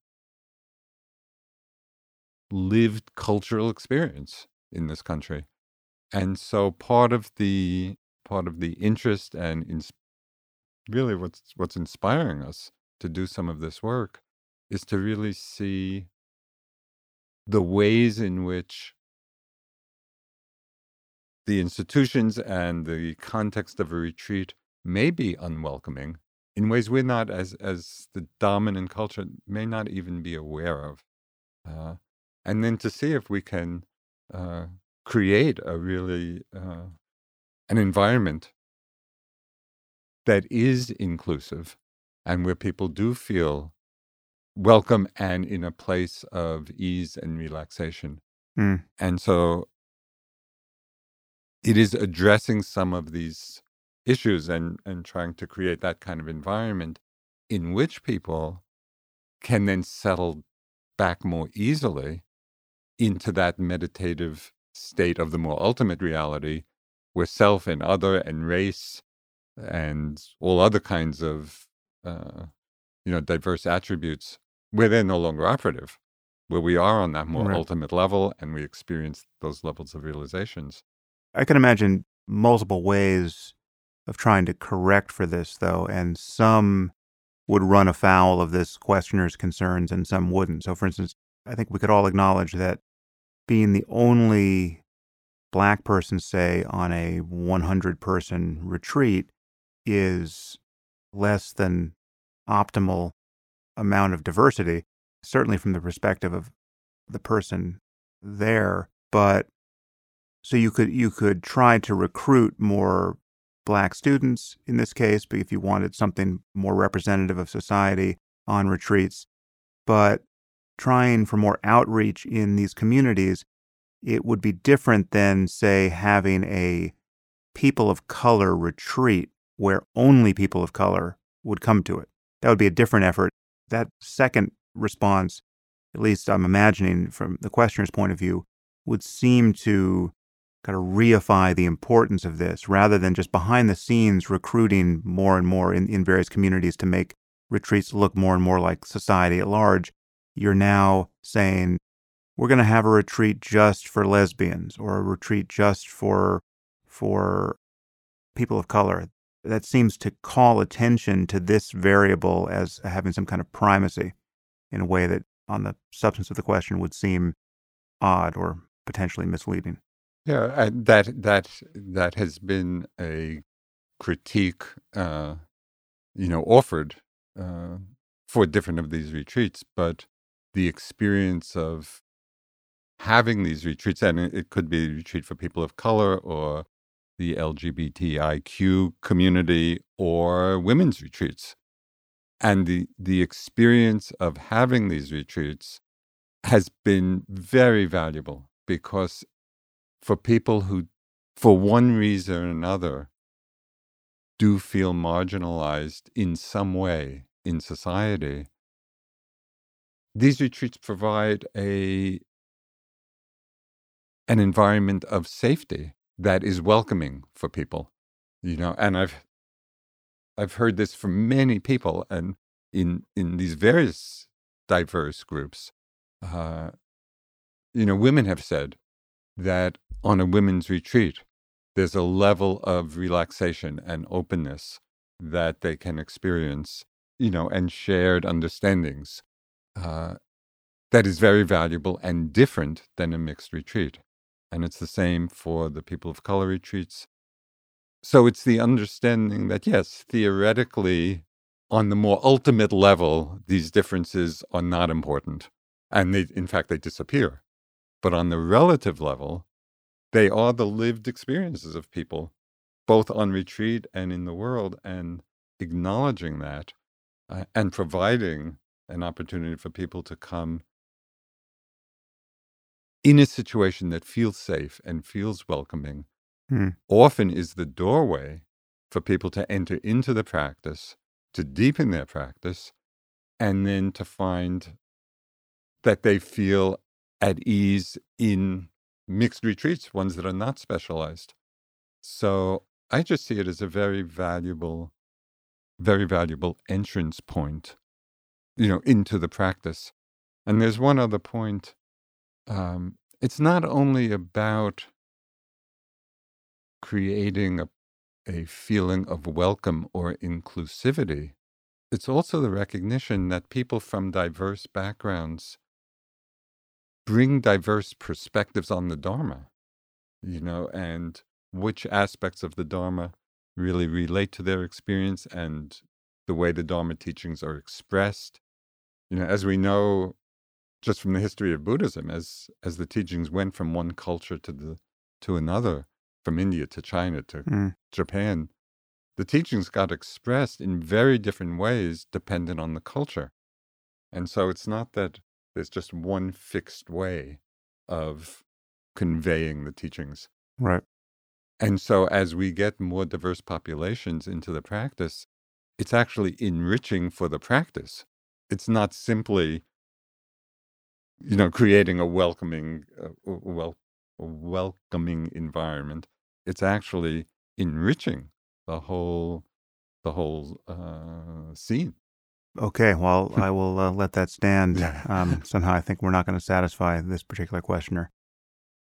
lived cultural experience in this country. And so part of the part of the interest and really what's what's inspiring us to do some of this work is to really see the ways in which the institutions and the context of a retreat may be unwelcoming in ways we're not, as as the dominant culture, may not even be aware of, uh, and then to see if we can uh, create a really uh, an environment that is inclusive and where people do feel welcome and in a place of ease and relaxation. Mm. And so it is addressing some of these issues and, and trying to create that kind of environment in which people can then settle back more easily into that meditative state of the more ultimate reality where self and other and race and all other kinds of uh, you know diverse attributes where they're no longer operative where we are on that more Right. ultimate level and we experience those levels of realizations I can imagine multiple ways of trying to correct for this, though, and some would run afoul of this questioner's concerns and some wouldn't. So, for instance, I think we could all acknowledge that being the only black person, say, on a 100 person retreat is less than optimal amount of diversity, certainly from the perspective of the person there. But so you could you could try to recruit more black students in this case, but if you wanted something more representative of society on retreats, but trying for more outreach in these communities, it would be different than say having a people of color retreat where only people of color would come to it. That would be a different effort. That second response, at least I'm imagining from the questioner's point of view, would seem to kind of reify the importance of this rather than just behind the scenes recruiting more and more in, in various communities to make retreats look more and more like society at large. You're now saying, we're going to have a retreat just for lesbians or a retreat just for for people of color. That seems to call attention to this variable as having some kind of primacy in a way that, on the substance of the question, would seem odd or potentially misleading. Yeah, that that that has been a critique, uh, you know, offered uh, for different of these retreats, but the experience of having these retreats, and it, it could be a retreat for people of color or the LGBTIQ community or women's retreats. And the, the experience of having these retreats has been very valuable because for people who, for one reason or another, do feel marginalized in some way in society, these retreats provide a an environment of safety that is welcoming for people you know and i've i've heard this from many people and in in these various diverse groups uh, you know women have said that on a women's retreat there's a level of relaxation and openness that they can experience you know and shared understandings uh, that is very valuable and different than a mixed retreat and it's the same for the people of color retreats. So it's the understanding that, yes, theoretically, on the more ultimate level, these differences are not important. And they, in fact, they disappear. But on the relative level, they are the lived experiences of people, both on retreat and in the world. And acknowledging that uh, and providing an opportunity for people to come in a situation that feels safe and feels welcoming Hmm. often is the doorway for people to enter into the practice, to deepen their practice, and then to find that they feel at ease in mixed retreats, ones that are not specialized. So I just see it as a very valuable, very valuable entrance point, you know, into the practice. And there's one other point um, it's not only about creating a, a feeling of welcome or inclusivity, it's also the recognition that people from diverse backgrounds bring diverse perspectives on the Dharma, you know, and which aspects of the Dharma really relate to their experience and the way the Dharma teachings are expressed. You know, as we know, just from the history of Buddhism, as as the teachings went from one culture to the to another, from India to China to Mm. Japan, the teachings got expressed in very different ways dependent on the culture. And so it's not that there's just one fixed way of conveying the teachings. Right. And so as we get more diverse populations into the practice, it's actually enriching for the practice. It's not simply you know, creating a welcoming, uh, well, welcoming environment. It's actually enriching the whole, the whole uh, scene. Okay. Well, I will uh, let that stand. Um, somehow, I think we're not going to satisfy this particular questioner.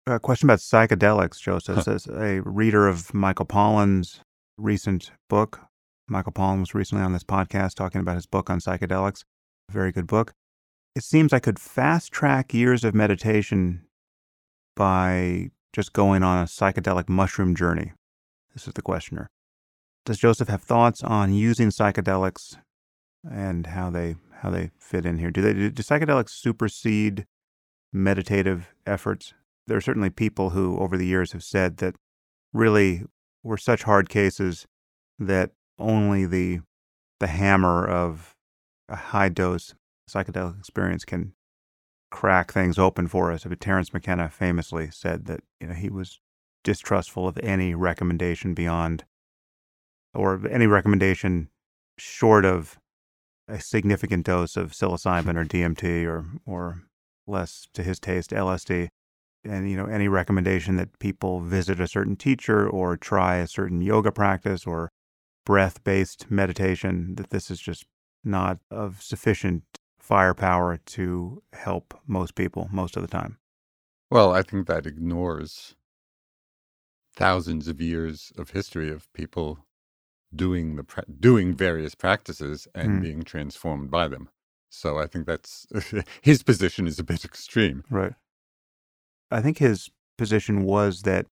A question about psychedelics, Joseph. Says a reader of Michael Pollan's recent book. Michael Pollan was recently on this podcast talking about his book on psychedelics. Very good book. It seems I could fast track years of meditation by just going on a psychedelic mushroom journey. This is the questioner. Does Joseph have thoughts on using psychedelics and how they how they fit in here? Do they do psychedelics supersede meditative efforts? There are certainly people who over the years have said that really were such hard cases that only the the hammer of a high dose psychedelic experience can crack things open for us. But Terence McKenna famously said that you know he was distrustful of any recommendation beyond or any recommendation short of a significant dose of psilocybin or DMT or or less to his taste LSD and you know any recommendation that people visit a certain teacher or try a certain yoga practice or breath based meditation that this is just not of sufficient firepower to help most people most of the time. Well, I think that ignores thousands of years of history of people doing the pra- doing various practices and Mm. being transformed by them. So I think that's his position is a bit extreme. Right. I think his position was that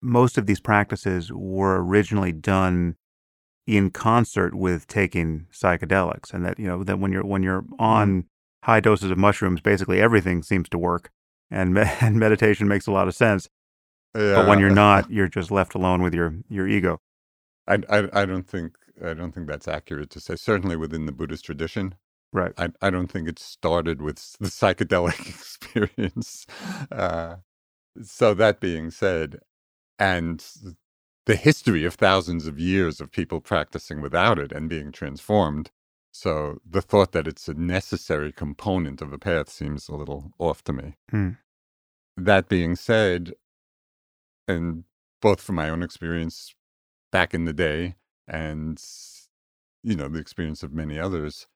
most of these practices were originally done in concert with taking psychedelics and that you know that when you're when you're on high doses of mushrooms basically everything seems to work and, me- and meditation makes a lot of sense Yeah. but when you're not you're just left alone with your your ego I, I, I don't think I don't think that's accurate to say. Certainly within the Buddhist tradition, right I, I don't think it started with the psychedelic experience. Uh, so that being said, and the history of thousands of years of people practicing without it and being transformed. So the thought that it's a necessary component of a path seems a little off to me. Hmm. That being said, and both from my own experience back in the day and you know the experience of many others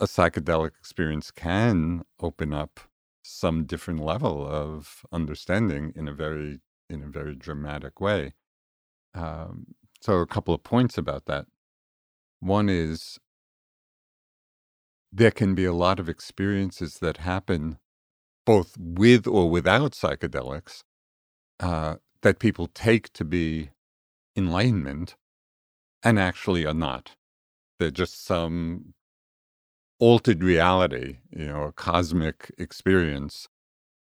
a psychedelic experience can open up some different level of understanding in a very in a very dramatic way. Um, so a couple of points about that. One is there can be a lot of experiences that happen both with or without psychedelics uh, that people take to be enlightenment and actually are not. They're just some altered reality, you know, a cosmic experience.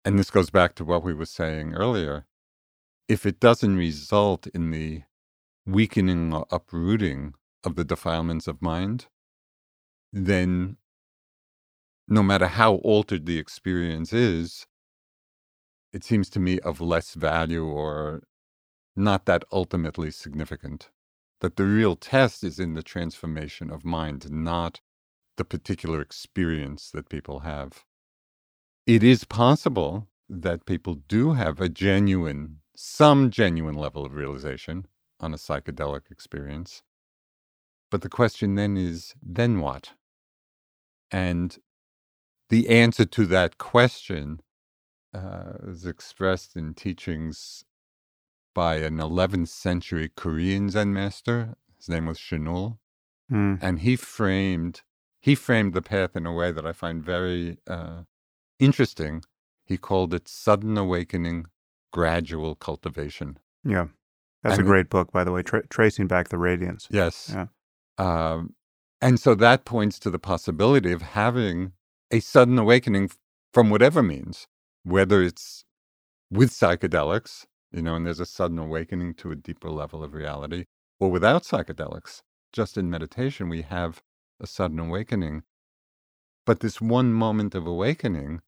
And this goes back to what we were saying earlier. If it doesn't result in the weakening or uprooting of the defilements of mind, then no matter how altered the experience is, it seems to me of less value or not that ultimately significant. That the real test is in the transformation of mind, not the particular experience that people have. It is possible that people do have a genuine, some genuine level of realization on a psychedelic experience. But the question then is then what? And the answer to that question uh, is expressed in teachings by an 11th century Korean Zen master. His name was Chinul, Hmm. and he framed he framed the path in a way that I find very uh, interesting. He called it sudden awakening, gradual cultivation. yeah that's And a it- great book by the way tra- tracing back the radiance Yes. Yeah. Um, and so that points to the possibility of having a sudden awakening from whatever means, whether it's with psychedelics, you know, and there's a sudden awakening to a deeper level of reality, or without psychedelics. Just in meditation, we have a sudden awakening. But this one moment of awakening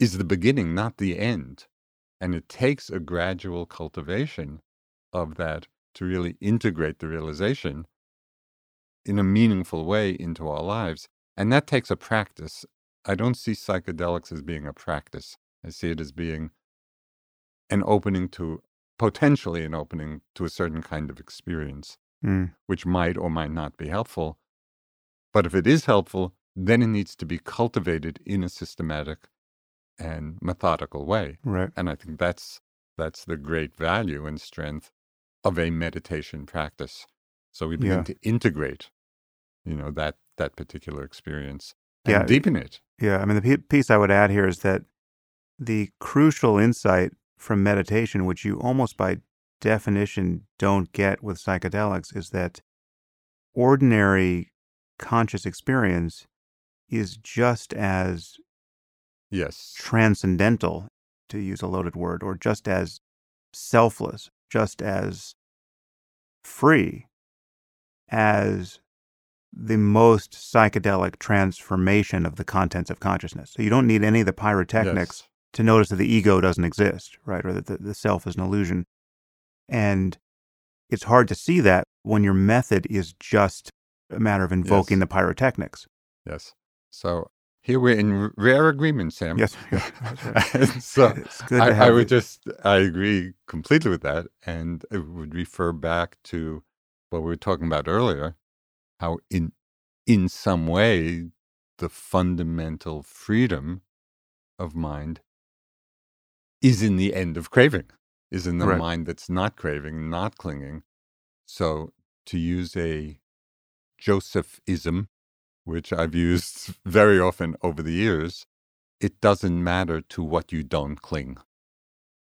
is the beginning, not the end. And it takes a gradual cultivation of that to really integrate the realization in a meaningful way into our lives. And that takes a practice. I don't see psychedelics as being a practice. I see it as being an opening to, potentially an opening to a certain kind of experience, Hmm. which might or might not be helpful. But if it is helpful, then it needs to be cultivated in a systematic and methodical way. right And I think that's that's the great value and strength of a meditation practice. So we begin Yeah. to integrate, you know, that that particular experience and Yeah. deepen it. Yeah, I mean, the piece I would add here is that the crucial insight from meditation, which you almost by definition don't get with psychedelics, is that ordinary conscious experience is just as Yes. transcendental, to use a loaded word, or just as selfless, just as free as the most psychedelic transformation of the contents of consciousness. So you don't need any of the pyrotechnics Yes. To notice that the ego doesn't exist, right? Or that the, the self is an illusion. And it's hard to see that when your method is just a matter of invoking Yes. the pyrotechnics. Yes. So here we're in r- rare agreement, Sam. Yes. Right. So it's good to I, I would just I agree completely with that, and it would refer back to what we were talking about earlier, how in in some way the fundamental freedom of mind is in the end of craving, is in the Right. mind that's not craving, not clinging. So to use a Josephism, which I've used very often over the years, it doesn't matter to what you don't cling.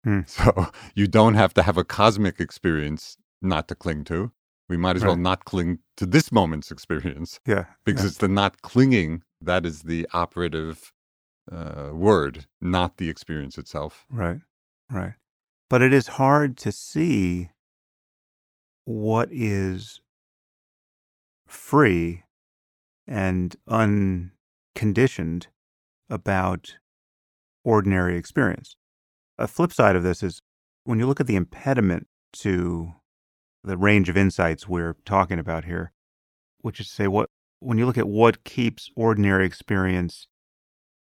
Hmm. So you don't have to have a cosmic experience not to cling to. We might as well not cling to this moment's experience Yeah. because yeah. it's the not clinging that is the operative uh, word, not the experience itself. Right. Right. But it is hard to see what is free and unconditioned about ordinary experience. A flip side of this is when you look at the impediment to the range of insights we're talking about here, which is to say what when you look at what keeps ordinary experience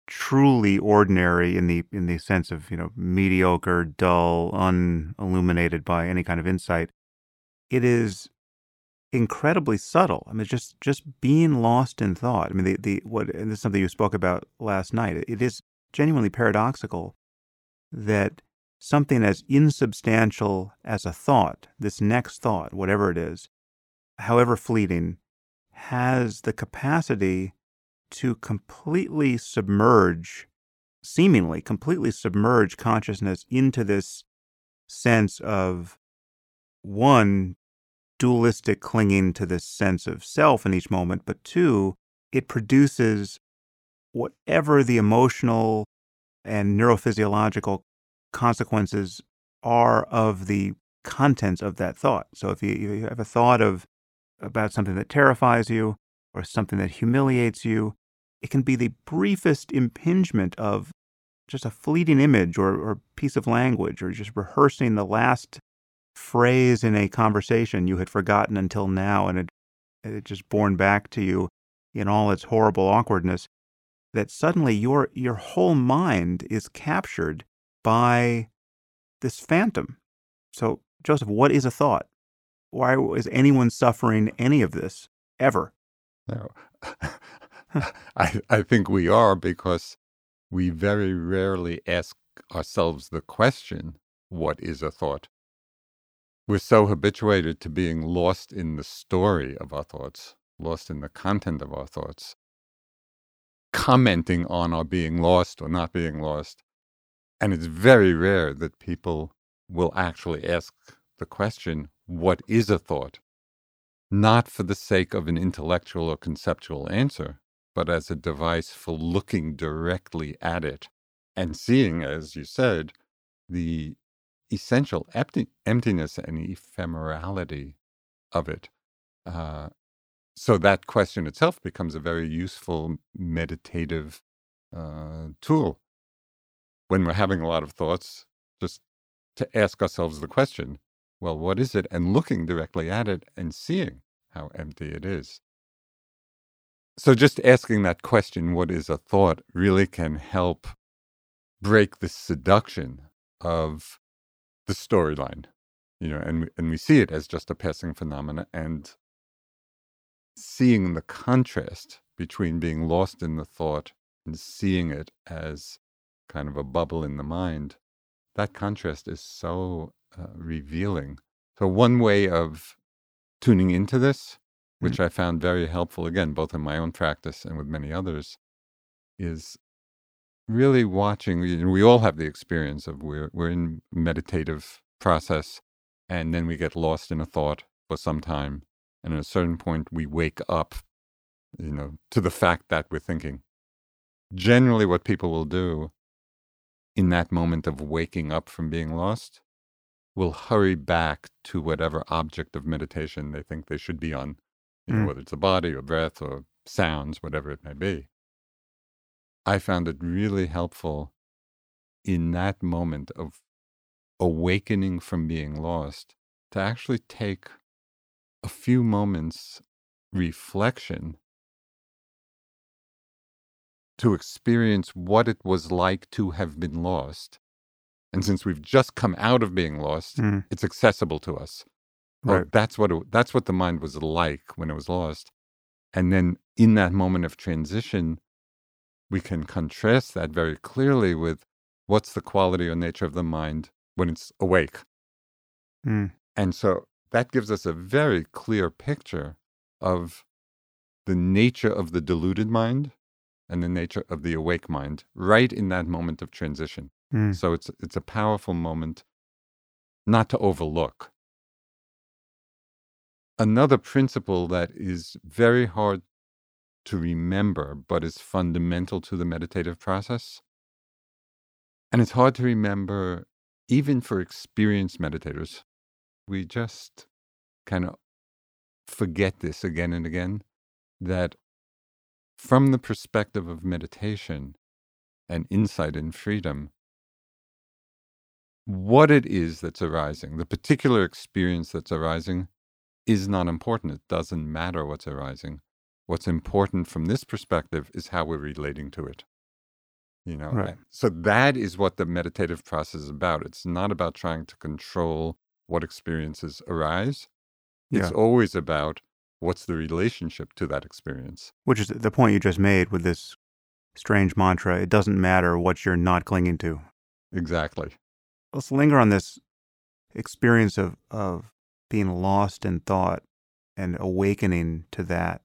truly ordinary in the in the sense of you know mediocre, dull, unilluminated by any kind of insight, it is incredibly subtle. I mean, just just being lost in thought. I mean, the the what and this is something you spoke about last night. It is genuinely paradoxical that something as insubstantial as a thought, this next thought, whatever it is, however fleeting, has the capacity to completely submerge, seemingly completely submerge consciousness into this sense of one, dualistic clinging to this sense of self in each moment, but two, it produces whatever the emotional and neurophysiological consequences are of the contents of that thought. So if you, you have a thought of about something that terrifies you or something that humiliates you, it can be the briefest impingement of just a fleeting image or, or piece of language or just rehearsing the last phrase in a conversation you had forgotten until now and it, it just borne back to you in all its horrible awkwardness that suddenly your your whole mind is captured by this phantom. So, Joseph, what is a thought? Why is anyone suffering any of this ever? No. I, I think we are because we very rarely ask ourselves the question, what is a thought? We're so habituated to being lost in the story of our thoughts, lost in the content of our thoughts, commenting on our being lost or not being lost. And it's very rare that people will actually ask the question, what is a thought? Not for the sake of an intellectual or conceptual answer, but as a device for looking directly at it and seeing, as you said, the essential empty, emptiness and ephemerality of it. Uh, so that question itself becomes a very useful meditative uh, tool when we're having a lot of thoughts, just to ask ourselves the question, well, what is it? And looking directly at it and seeing how empty it is. So just asking that question, what is a thought, really can help break the seduction of the storyline, you know, and and we see it as just a passing phenomena and seeing the contrast between being lost in the thought and seeing it as kind of a bubble in the mind. That contrast is so uh, revealing. So one way of tuning into this, which mm-hmm. I found very helpful, again, both in my own practice and with many others, is really watching. We all have the experience of we're we're in meditative process, and then we get lost in a thought for some time, and at a certain point we wake up, you know, to the fact that we're thinking. Generally, what people will do in that moment of waking up from being lost will hurry back to whatever object of meditation they think they should be on, you know, Mm. whether it's a body or breath or sounds, whatever it may be. I found it really helpful in that moment of awakening from being lost to actually take a few moments reflection to experience what it was like to have been lost. And since we've just come out of being lost, Mm. it's accessible to us. Well, Right. that's what it, that's what the mind was like when it was lost. And then in that moment of transition, we can contrast that very clearly with what's the quality or nature of the mind when it's awake. Mm. And so that gives us a very clear picture of the nature of the deluded mind and the nature of the awake mind right in that moment of transition. Mm. So it's it's a powerful moment not to overlook. Another principle that is very hard to remember, but is fundamental to the meditative process. And it's hard to remember even for experienced meditators. We just kind of forget this again and again that from the perspective of meditation and insight and freedom, what it is that's arising, the particular experience that's arising, is not important. It doesn't matter what's arising. What's important from this perspective is how we're relating to it. You know, Right. so that is what the meditative process is about. It's not about trying to control what experiences arise. It's Yeah. always about what's the relationship to that experience. Which is the point you just made with this strange mantra. It doesn't matter what you're not clinging to. Exactly. Let's linger on this experience of, of being lost in thought and awakening to that.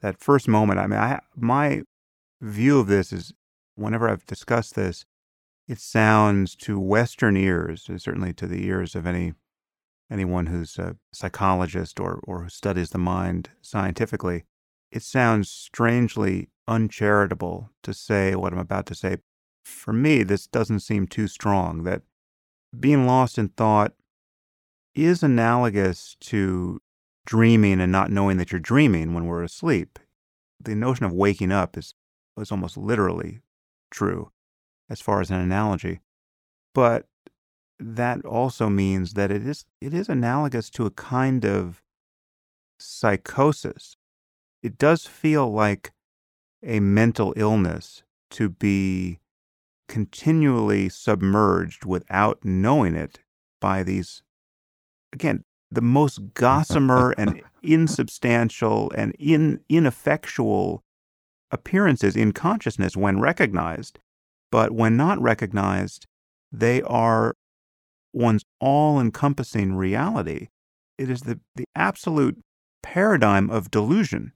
That first moment. I mean, I, my view of this is whenever I've discussed this, it sounds to Western ears, certainly to the ears of any anyone who's a psychologist or, or who studies the mind scientifically, it sounds strangely uncharitable to say what I'm about to say. For me, this doesn't seem too strong. That being lost in thought is analogous to dreaming and not knowing that you're dreaming when we're asleep. The notion of waking up is, is almost literally true as far as an analogy. But that also means that it is it is analogous to a kind of psychosis. It does feel like a mental illness to be continually submerged without knowing it by these again the most gossamer and insubstantial and in, ineffectual appearances in consciousness when recognized but when not recognized they are one's all encompassing reality. It is the, the absolute paradigm of delusion.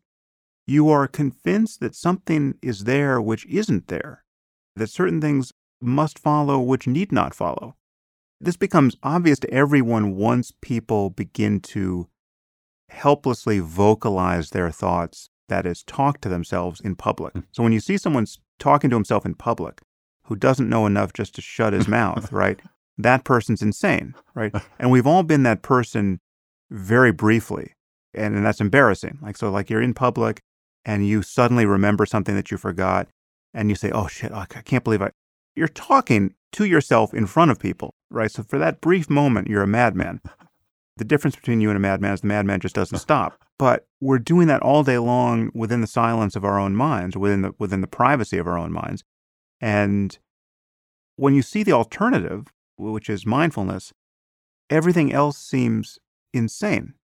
You are convinced that something is there which isn't there, that certain things must follow which need not follow. This becomes obvious to everyone once people begin to helplessly vocalize their thoughts, that is, talk to themselves in public. Hmm. So when you see someone talking to himself in public who doesn't know enough just to shut his mouth, right? that person's insane, right? And we've all been that person very briefly. And, and that's embarrassing. Like, so, like, you're in public and you suddenly remember something that you forgot and you say, oh shit, oh, I can't believe I. You're talking to yourself in front of people, right? So, for that brief moment, you're a madman. The difference between you and a madman is the madman just doesn't stop. But we're doing that all day long within the silence of our own minds, within the, within the privacy of our own minds. And when you see the alternative, which is mindfulness, everything else seems insane.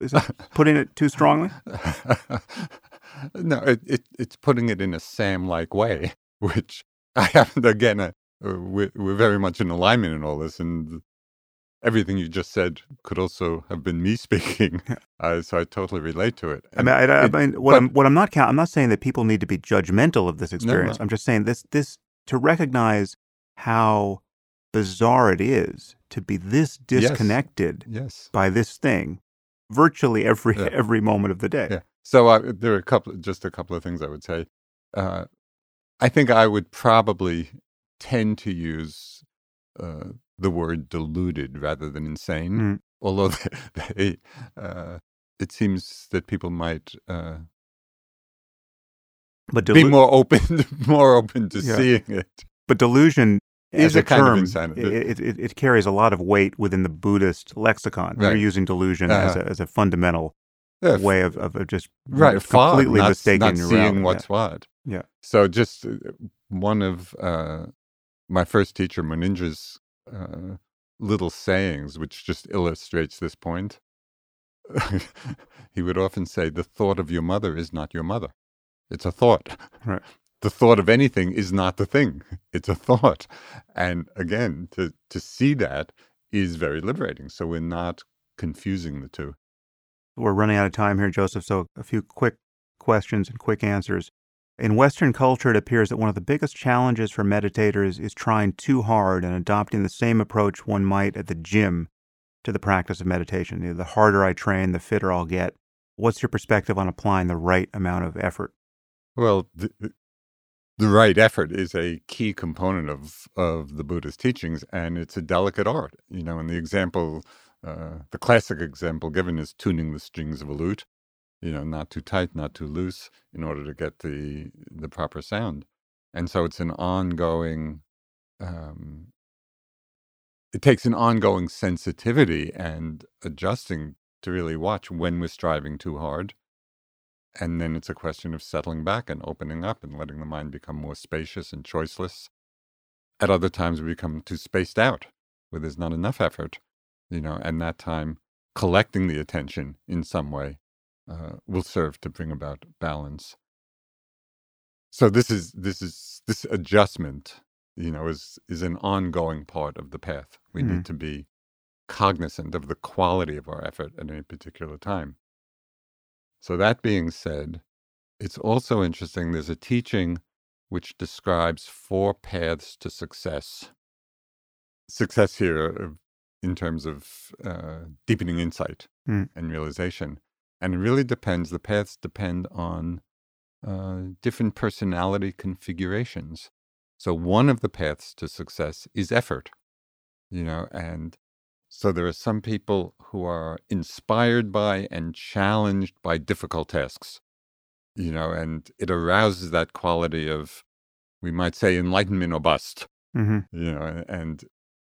Is that putting it too strongly? no, it, it, it's putting it in a Sam like way, which I haven't, again, uh, we're, we're very much in alignment in all this. And everything you just said could also have been me speaking. Uh, so I totally relate to it. I mean, I, I mean what, but, I'm, what I'm not count, I'm not saying that people need to be judgmental of this experience. No, no. I'm just saying this, this, to recognize how bizarre it is to be this disconnected yes. Yes. by this thing virtually every Yeah. every moment of the day. Yeah. So uh, there are a couple, just a couple of things I would say. Uh, I think I would probably tend to use uh, the word deluded rather than insane, Mm. although they, they, uh, it seems that people might uh, But, be more open, more open to Yeah. seeing it. but delusion Is as a, a kind of term. It, it, it carries a lot of weight within the Buddhist lexicon. They're using delusion Uh-huh. a, as a fundamental Yeah, way of, of, of just right completely not, mistaking not your seeing what's what. Yeah. so just uh, one of uh, my first teacher Munindra's uh, little sayings which just illustrates this point he would often say the thought of your mother is not your mother. It's a thought. Right. the thought of anything is not the thing. It's a thought. And again to to see that is very liberating. So we're not confusing the two We're running out of time here, Joseph. So a few quick questions and quick answers. In Western culture, it appears that one of the biggest challenges for meditators is trying too hard and adopting the same approach one might at the gym to the practice of meditation. You know, the harder I train, the fitter I'll get. What's your perspective on applying the right amount of effort? Well, the, the right effort is a key component of, of the Buddha's teachings, and it's a delicate art. You know, in the example, uh, the classic example given is tuning the strings of a lute. You know, not too tight, not too loose, in order to get the the proper sound. And so it's an ongoing um, it takes an ongoing sensitivity and adjusting to really watch when we're striving too hard. And then it's a question of settling back and opening up and letting the mind become more spacious and choiceless. At other times, we become too spaced out, where there's not enough effort, you know, and that time collecting the attention in some way uh, will serve to bring about balance. So this is this is this adjustment you know, is is an ongoing part of the path. We Mm-hmm. need to be cognizant of the quality of our effort at any particular time. So that being said, it's also interesting. There's a teaching which describes four paths to success. Success here, uh, in terms of uh, deepening insight Mm. and realization, and it really depends. The paths depend on uh, different personality configurations. So one of the paths to success is effort, you know, and so there are some people who are inspired by and challenged by difficult tasks, you know, and it arouses that quality of, we might say, enlightenment or bust, Mm-hmm. you know, and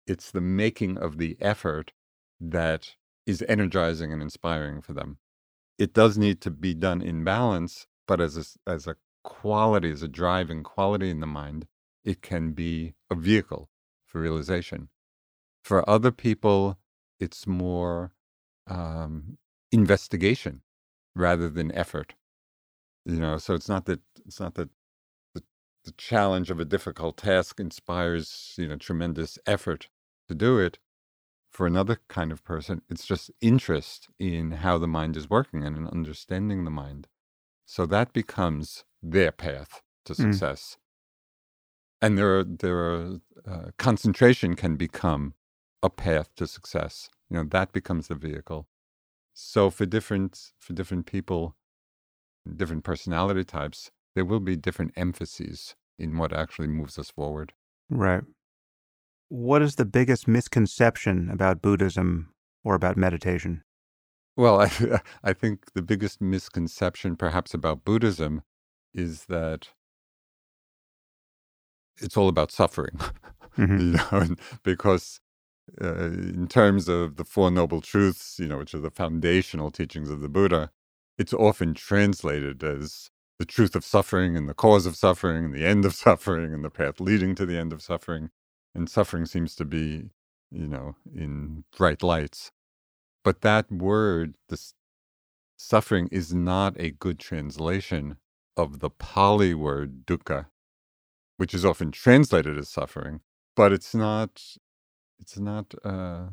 it's the making of the effort that is energizing and inspiring for them. It does need to be done in balance, but as a, as a quality, as a driving quality in the mind, it can be a vehicle for realization. For other people, it's more um, investigation rather than effort. You know, so it's not that it's not that the, the challenge of a difficult task inspires you know tremendous effort to do it. For another kind of person, it's just interest in how the mind is working and in understanding the mind. So that becomes their path to Mm. success and there are there are uh, concentration can become a path to success you know that becomes the vehicle so for different for different people different personality types there will be different emphases in what actually moves us forward Right. What is the biggest misconception about Buddhism or about meditation? well i i think the biggest misconception perhaps about buddhism is that it's all about suffering Mhm. you know, and because uh, in terms of the Four Noble Truths, you know, which are the foundational teachings of the Buddha, it's often translated as the truth of suffering and the cause of suffering and the end of suffering and the path leading to the end of suffering. And suffering seems to be, you know, in bright lights. But that word, this suffering, is not a good translation of the Pali word dukkha, which is often translated as suffering but it's not it's not uh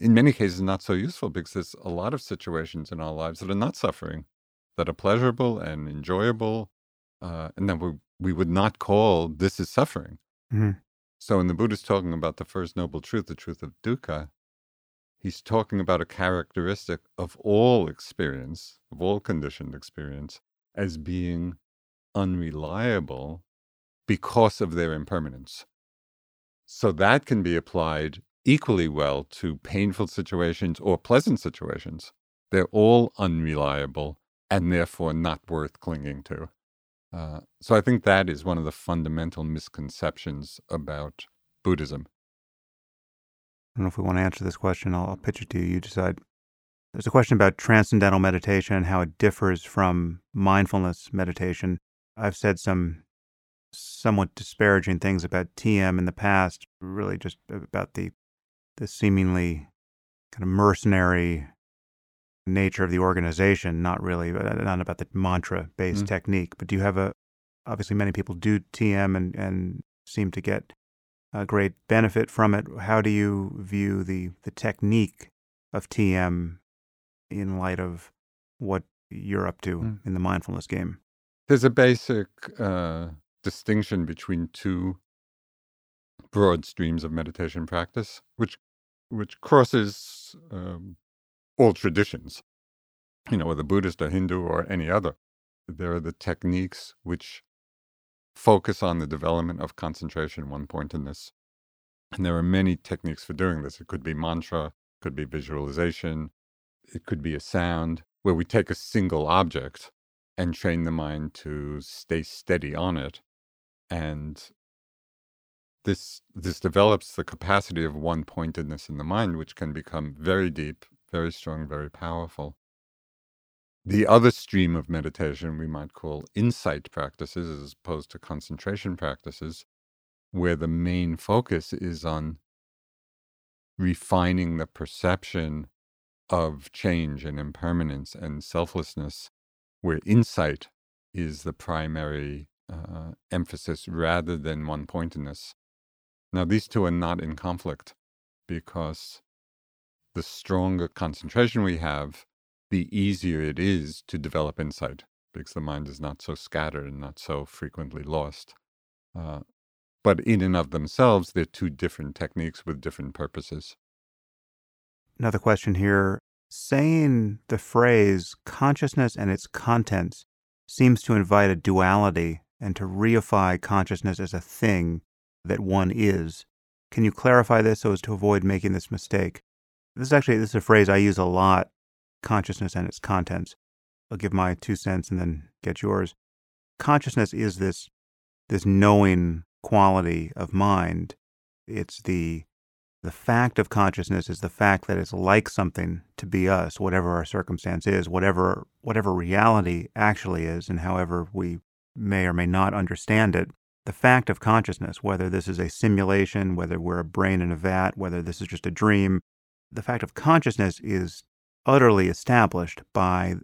in many cases not so useful because there's a lot of situations in our lives that are not suffering that are pleasurable and enjoyable uh and that we we would not call this is suffering Mhm. So when the buddha's talking about the first noble truth the truth of dukkha he's talking about a characteristic of all experience of all conditioned experience as being unreliable because of their impermanence so that can be applied equally well to painful situations or pleasant situations. They're all unreliable and therefore not worth clinging to. Uh, so I think that is one of the fundamental misconceptions about Buddhism. I don't know if we want to answer this question. I'll, I'll pitch it to you. You decide. There's a question about transcendental meditation and how it differs from mindfulness meditation. I've said some somewhat disparaging things about TM in the past, really just about the the seemingly kind of mercenary nature of the organization, not really uh, not about the mantra based Mm. technique. But do you have a obviously many people do TM and, and seem to get a great benefit from it. How do you view the, the technique of TM in light of what you're up to Mm. in the mindfulness game? There's a basic uh, distinction between two broad streams of meditation practice, which which crosses um, all traditions. You know, whether Buddhist or Hindu or any other, there are the techniques which focus on the development of concentration, one pointedness, and there are many techniques for doing this. It could be mantra, could be visualization, it could be a sound, where we take a single object and train the mind to stay steady on it and this this develops the capacity of one pointedness in the mind which can become very deep very strong very powerful the other stream of meditation we might call insight practices as opposed to concentration practices where the main focus is on refining the perception of change and impermanence and selflessness where insight is the primary uh, emphasis rather than one pointedness. Now, these two are not in conflict because the stronger concentration we have, the easier it is to develop insight because the mind is not so scattered and not so frequently lost. Uh, but in and of themselves, they're two different techniques with different purposes. Another question here saying the phrase consciousness and its contents seems to invite a duality and to reify consciousness as a thing that one is. Can you clarify this so as to avoid making this mistake? This is actually this is a phrase I use a lot, consciousness and its contents. I'll give my two cents and then get yours. Consciousness is this this knowing quality of mind. It's the the fact of consciousness is the fact that it's like something to be us, whatever our circumstance is, whatever whatever reality actually is, and however we may or may not understand it, the fact of consciousness, whether this is a simulation, whether we're a brain in a vat, whether this is just a dream, the fact of consciousness is utterly established by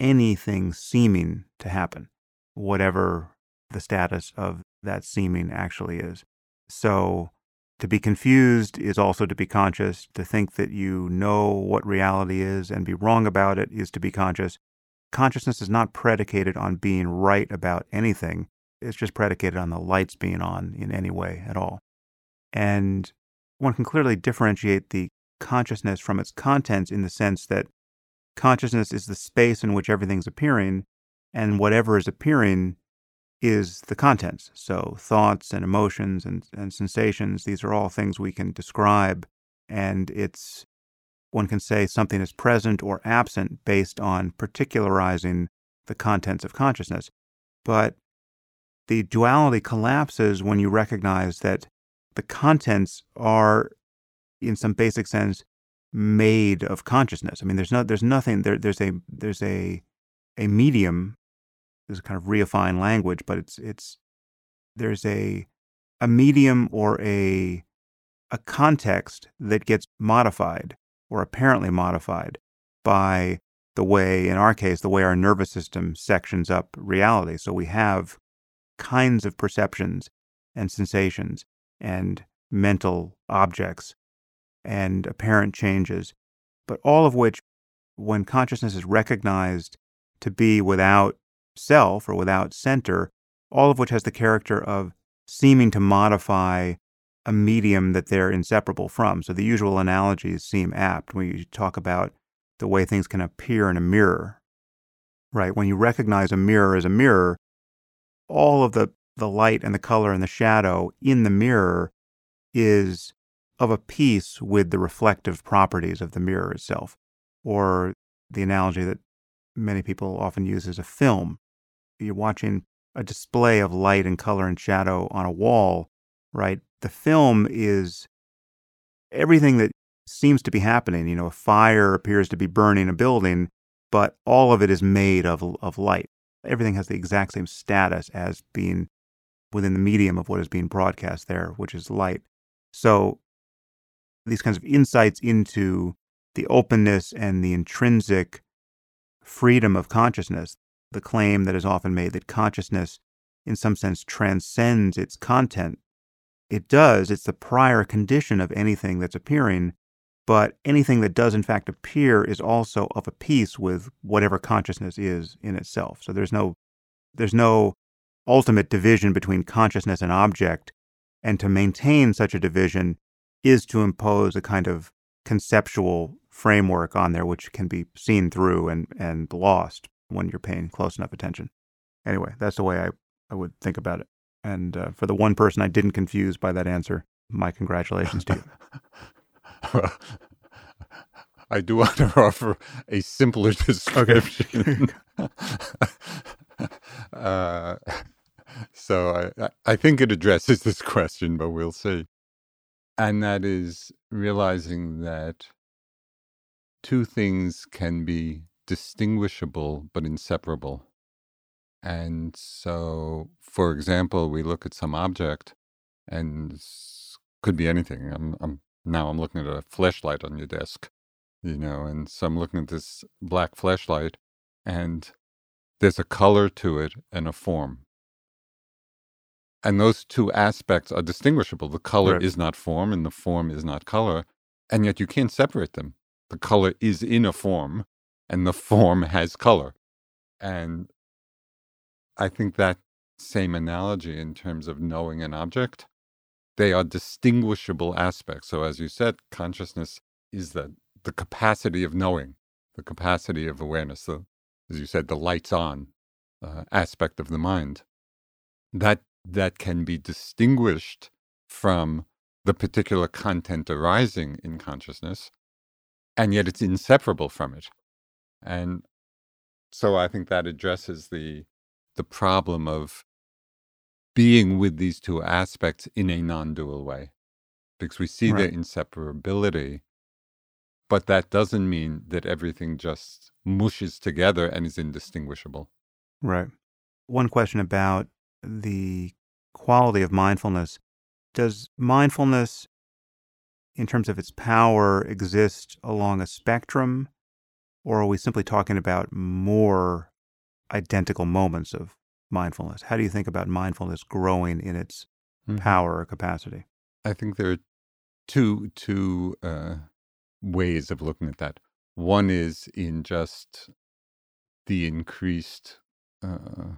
anything seeming to happen, whatever the status of that seeming actually is. So, to be confused is also to be conscious. To think that you know what reality is and be wrong about it is to be conscious consciousness is not predicated on being right about anything. It's just predicated on the lights being on in any way at all. And one can clearly differentiate the consciousness from its contents in the sense that consciousness is the space in which everything's appearing, and whatever is appearing is the contents. So thoughts and emotions and, and sensations, these are all things we can describe, and it's one can say something is present or absent based on particularizing the contents of consciousness. But the duality collapses when you recognize that the contents are, in some basic sense, made of consciousness. I mean, there's no, there's nothing. There, there's a, there's a, a medium. This is kind of reifying language, but it's, it's, there's a, a medium or a, a context that gets modified or apparently modified by the way, in our case, the way our nervous system sections up reality. So we have kinds of perceptions and sensations and mental objects and apparent changes, but all of which, when consciousness is recognized to be without self or without center, all of which has the character of seeming to modify a medium that they're inseparable from. So the usual analogies seem apt when you talk about the way things can appear in a mirror, right? When you recognize a mirror as a mirror, all of the, the light and the color and the shadow in the mirror is of a piece with the reflective properties of the mirror itself. Or the analogy that many people often use is a film. You're watching a display of light and color and shadow on a wall, right? the film is everything that seems to be happening. You know, a fire appears to be burning a building, but all of it is made of, of light. Everything has the exact same status as being within the medium of what is being broadcast there, which is light. So these kinds of insights into the openness and the intrinsic freedom of consciousness, the claim that is often made that consciousness, in some sense, transcends its content, it does. It's the prior condition of anything that's appearing, but anything that does in fact appear is also of a piece with whatever consciousness is in itself. So there's no there's no ultimate division between consciousness and object. And to maintain such a division is to impose a kind of conceptual framework on there, which can be seen through and, and lost when you're paying close enough attention. Anyway, that's the way I, I would think about it. And uh, for the one person I didn't confuse by that answer, my congratulations to you. I do want to offer a simpler description. Okay. uh, so I, I think it addresses this question, but we'll see. And that is realizing that two things can be distinguishable but inseparable. And so, for example, we look at some object and could be anything. I'm, I'm now I'm looking at a flashlight on your desk, you know, and so I'm looking at this black flashlight and there's a color to it and a form. And those two aspects are distinguishable. The color right. is not form and the form is not color. And yet you can't separate them. The color is in a form and the form has color. And I think that same analogy in terms of knowing an object, they are distinguishable aspects. So, as you said, consciousness is the, the capacity of knowing, the capacity of awareness, the, as you said, the lights on uh, aspect of the mind. That that can be distinguished from the particular content arising in consciousness, and yet it's inseparable from it. And so I think that addresses the the problem of being with these two aspects in a non-dual way, because we see right. their inseparability, but that doesn't mean that everything just mushes together and is indistinguishable. Right. One question about the quality of mindfulness. Does mindfulness, in terms of its power, exist along a spectrum, or are we simply talking about more identical moments of mindfulness? How do you think about mindfulness growing in its mm-hmm. power or capacity? I think there are two two uh, ways of looking at that. One is in just the increased uh,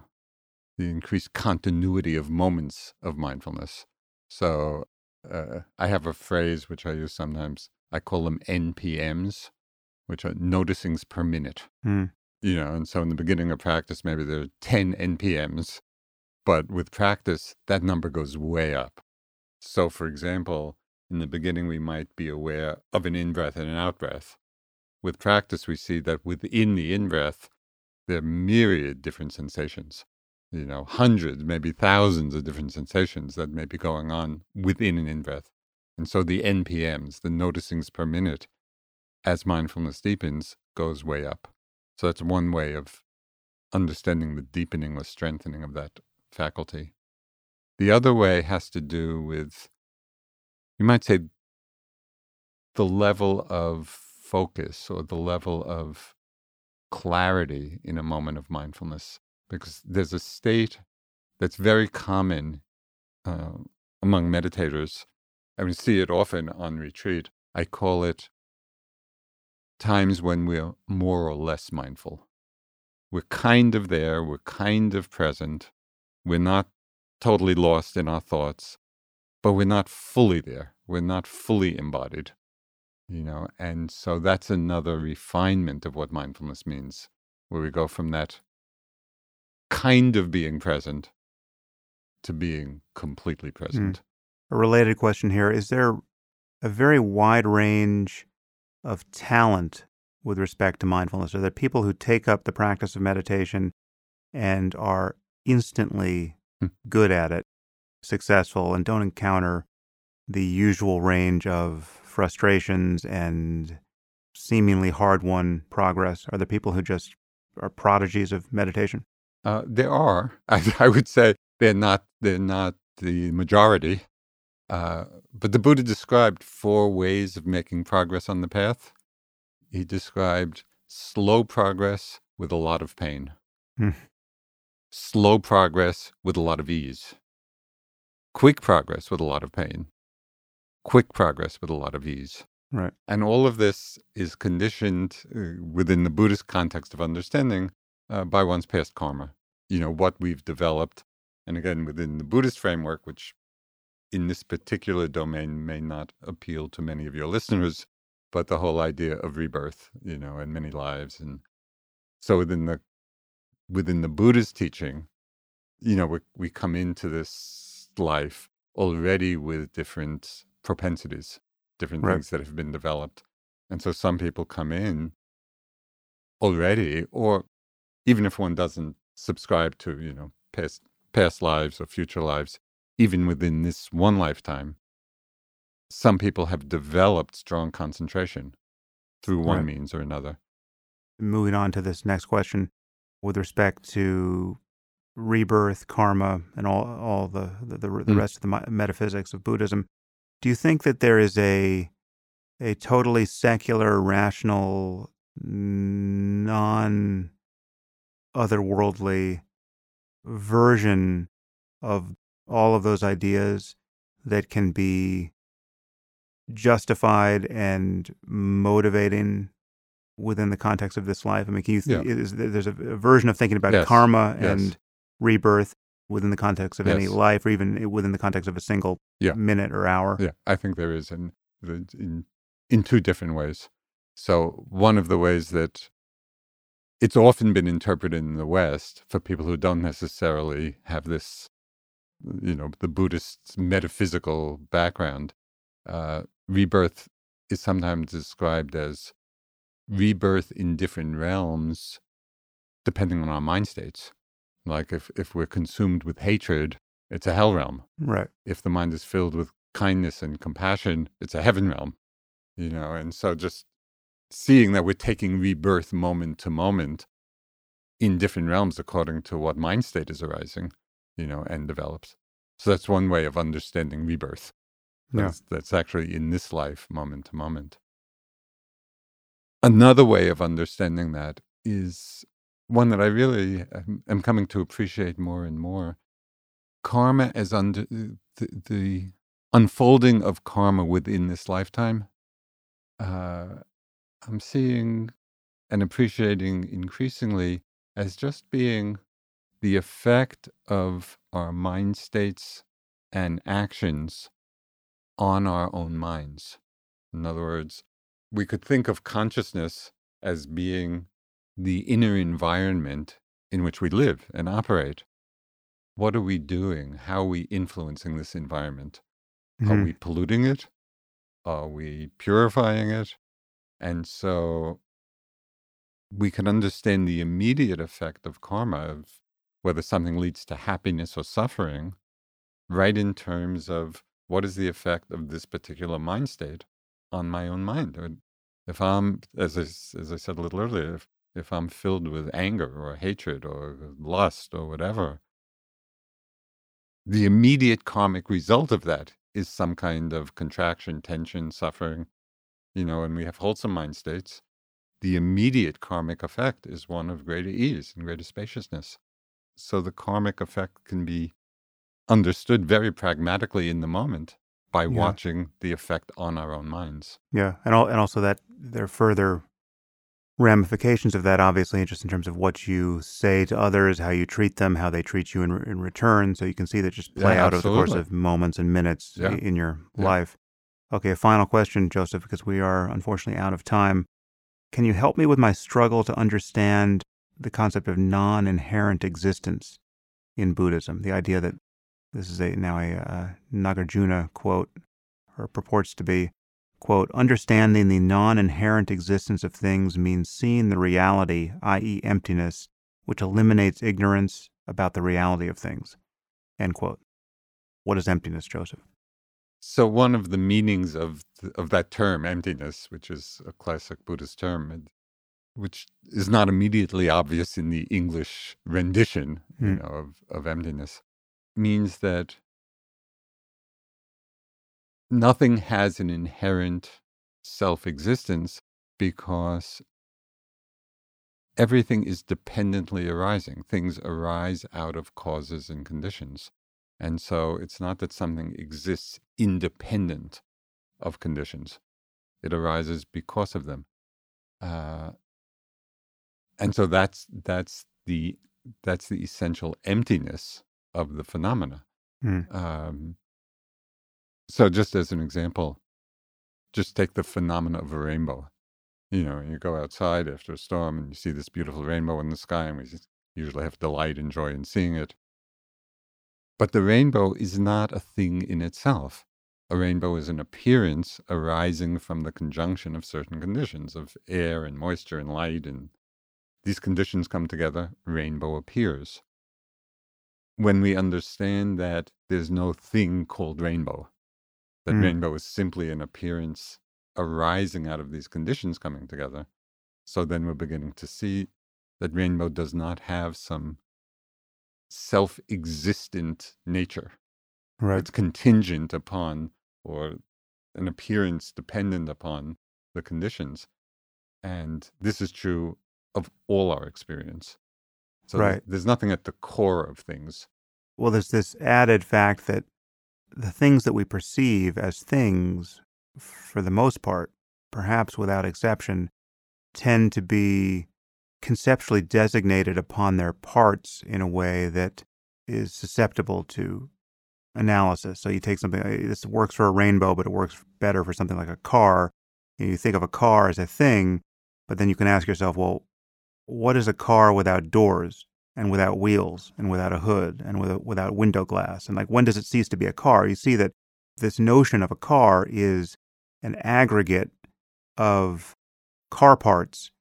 the increased continuity of moments of mindfulness. So uh, I have a phrase which I use sometimes. I call them NPMs, which are noticings per minute. Mm. You know, and so in the beginning of practice, maybe there are 10 NPMs, but with practice, that number goes way up. So, for example, in the beginning, we might be aware of an in breath and an out breath. With practice, we see that within the in breath, there are myriad different sensations you know, hundreds, maybe thousands of different sensations that may be going on within an in breath. And so the NPMs, the noticings per minute, as mindfulness deepens, goes way up. So that's one way of understanding the deepening or strengthening of that faculty. The other way has to do with, you might say, the level of focus or the level of clarity in a moment of mindfulness because there's a state that's very common uh, among meditators. I mean, see it often on retreat. I call it times when we're more or less mindful. We're kind of there, we're kind of present, we're not totally lost in our thoughts, but we're not fully there. We're not fully embodied, you know, and so that's another refinement of what mindfulness means, where we go from that kind of being present to being completely hmm. present. Mm. A related question here is there a very wide range of talent with respect to mindfulness? Are there people who take up the practice of meditation and are instantly mm. good at it, successful, and don't encounter the usual range of frustrations and seemingly hard won progress? Are there people who just are prodigies of meditation? Uh, there are. I, I, would say they're not. They're not the majority. Uh, but the Buddha described four ways of making progress on the path. He described slow progress with a lot of pain, hmm. slow progress with a lot of ease, quick progress with a lot of pain, quick progress with a lot of ease. Right. And all of this is conditioned uh, within the Buddhist context of understanding uh, by one's past karma. you know, what we've developed. And again, within the Buddhist framework, which in this particular domain may not appeal to many of your listeners, but the whole idea of rebirth, you know, and many lives. And so within the within the Buddhist teaching, you know, we we come into this life already with different propensities, different Right. things that have been developed. And so some people come in already, or even if one doesn't subscribe to, you know, past past lives or future lives, even within this one lifetime, some people have developed strong concentration through one Right. means or another. Moving on to this next question, with respect to rebirth, karma, and all all the the, the, the Mm. rest of the metaphysics of Buddhism, do you think that there is a a totally secular, rational, non otherworldly version of all of those ideas that can be justified and motivating within the context of this life? I mean, can you th- Yeah. is, there's a, a version of thinking about Yes. karma Yes. and rebirth within the context of any life, or even within the context of a single Yeah. minute or hour. Yeah, I think there is, the, in in two different ways. So one of the ways that it's often been interpreted in the West for people who don't necessarily have this, you know, the Buddhist metaphysical background, uh, rebirth is sometimes described as rebirth in different realms, depending on our mind states. Like if if we're consumed with hatred, it's a hell realm Right. if the mind is filled with kindness and compassion, it's a heaven realm, you know. And so just seeing that we're taking rebirth moment to moment in different realms according to what mind state is arising, you know, and develops. So that's one way of understanding rebirth. Yeah. That's, that's actually in this life, moment to moment. Another way of understanding that is one that I really am, am coming to appreciate more and more. Karma as under the, the unfolding of karma within this lifetime. Uh, I'm seeing and appreciating increasingly as just being the effect of our mind states and actions on our own minds. In other words, we could think of consciousness as being the inner environment in which we live and operate. What are we doing? How are we influencing this environment? Are Mhm. we polluting it? Are we purifying it? And so we can understand the immediate effect of karma, of whether something leads to happiness or suffering, right in terms of what is the effect of this particular mind state on my own mind. If I'm, as I, as I said a little earlier, if, if I'm filled with anger or hatred or lust or whatever, the immediate karmic result of that is some kind of contraction, tension, suffering, you know, and we have wholesome mind states. The immediate karmic effect is one of greater ease and greater spaciousness. So the karmic effect can be understood very pragmatically in the moment by Yeah. watching the effect on our own minds. Yeah, and and also that there are further ramifications of that, obviously, just in terms of what you say to others, how you treat them, how they treat you in, in return. So you can see that just play Yeah, out over the course of moments and minutes Yeah. in your life. Okay, final question, Joseph, because we are unfortunately out of time. Can you help me with my struggle to understand the concept of non-inherent existence in Buddhism? The idea that this is a now a uh, Nagarjuna quote, or purports to be, quote, understanding the non-inherent existence of things means seeing the reality, i.e. emptiness, which eliminates ignorance about the reality of things, end quote. What is emptiness, Joseph? So one of the meanings of th- of that term, emptiness, which is a classic Buddhist term, and which is not immediately obvious in the English rendition, you Hmm. know, of, of emptiness, means that nothing has an inherent self-existence because everything is dependently arising. Things arise out of causes and conditions. And so it's not that something exists independent of conditions, it arises because of them. Uh, and so that's that's the that's the essential emptiness of the phenomena. Mm. Um, so, just as an example, just take the phenomena of a rainbow. You know, you go outside after a storm and you see this beautiful rainbow in the sky, and we usually have delight and joy in seeing it. But the rainbow is not a thing in itself. A rainbow is an appearance arising from the conjunction of certain conditions of air and moisture and light, and these conditions come together, rainbow appears. When we understand that there's no thing called rainbow, that Mm. rainbow is simply an appearance arising out of these conditions coming together, so then we're beginning to see that rainbow does not have some self existent nature. Right. It's contingent upon or an appearance dependent upon the conditions. And this is true of all our experience. So Right. there's nothing at the core of things. Well, there's this added fact that the things that we perceive as things, for the most part, perhaps without exception, tend to be conceptually designated upon their parts in a way that is susceptible to analysis. So you take something, uh, this works for a rainbow, but it works better for something like a car. And you think of a car as a thing, but then you can ask yourself, well, what is a car without doors and without wheels and without a hood and with without window glass? And like, when does it cease to be a car? You see that this notion of a car is an aggregate of car parts.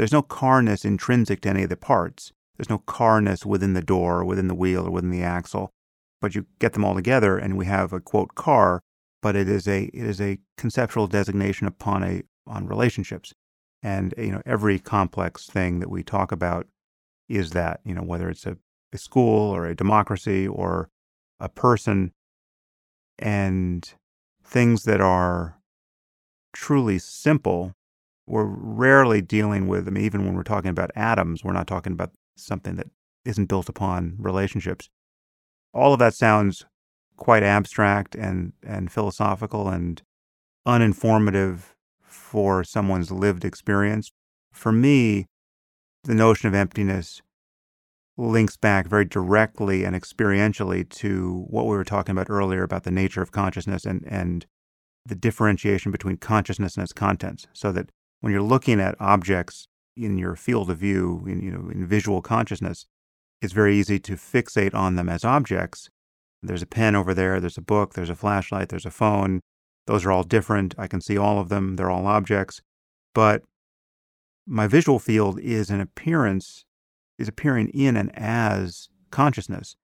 There's no carness intrinsic to any of the parts. There's no carness within the door, or within the wheel, or within the axle. But you get them all together, and we have a quote car. But it is a it is a conceptual designation upon a on relationships, and you know every complex thing that we talk about is that you know whether it's a, a school or a democracy or a person, and things that are truly simple we're rarely dealing with I mean, even when we're talking about atoms, we're not talking about something that isn't built upon relationships. All of that sounds quite abstract and, and philosophical and uninformative for someone's lived experience. For me, the notion of emptiness links back very directly and experientially to what we were talking about earlier about the nature of consciousness and, and the differentiation between consciousness and its contents. So that when you're looking at objects in your field of view, in, you know, in visual consciousness, it's very easy to fixate on them as objects. There's a pen over there, there's a book, there's a flashlight, there's a phone. Those are all different. I can see all of them. They're all objects. But my visual field is an appearance, is appearing in and as consciousness.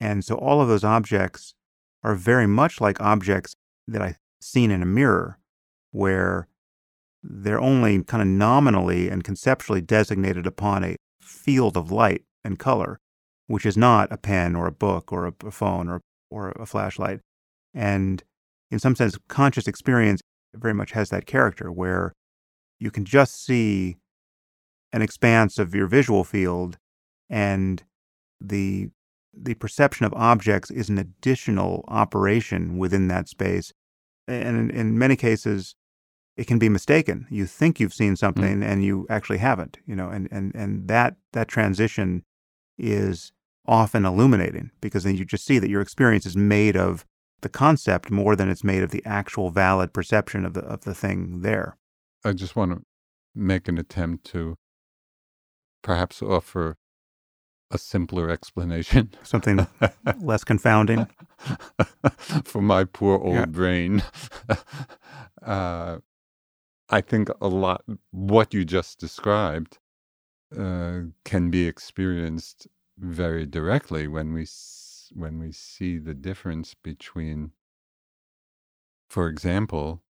And so all of those objects are very much like objects that I've seen in a mirror, where they're only kind of nominally and conceptually designated upon a field of light and color, which is not a pen or a book or a, phone or, or a flashlight. And in some sense, conscious experience very much has that character where you can just see an expanse of your visual field and the the perception of objects is an additional operation within that space and in, in many cases it can be mistaken. You think you've seen something mm. and you actually haven't, you know, and, and, and that, that transition is often illuminating because then you just see that your experience is made of the concept more than it's made of the actual valid perception of the, of the thing there. I just want to make an attempt to perhaps offer a simpler explanation. Something less confounding. For my poor old Yeah. brain. uh, I think a lot, what you just described uh, can be experienced very directly when we, when we see the difference between, for example,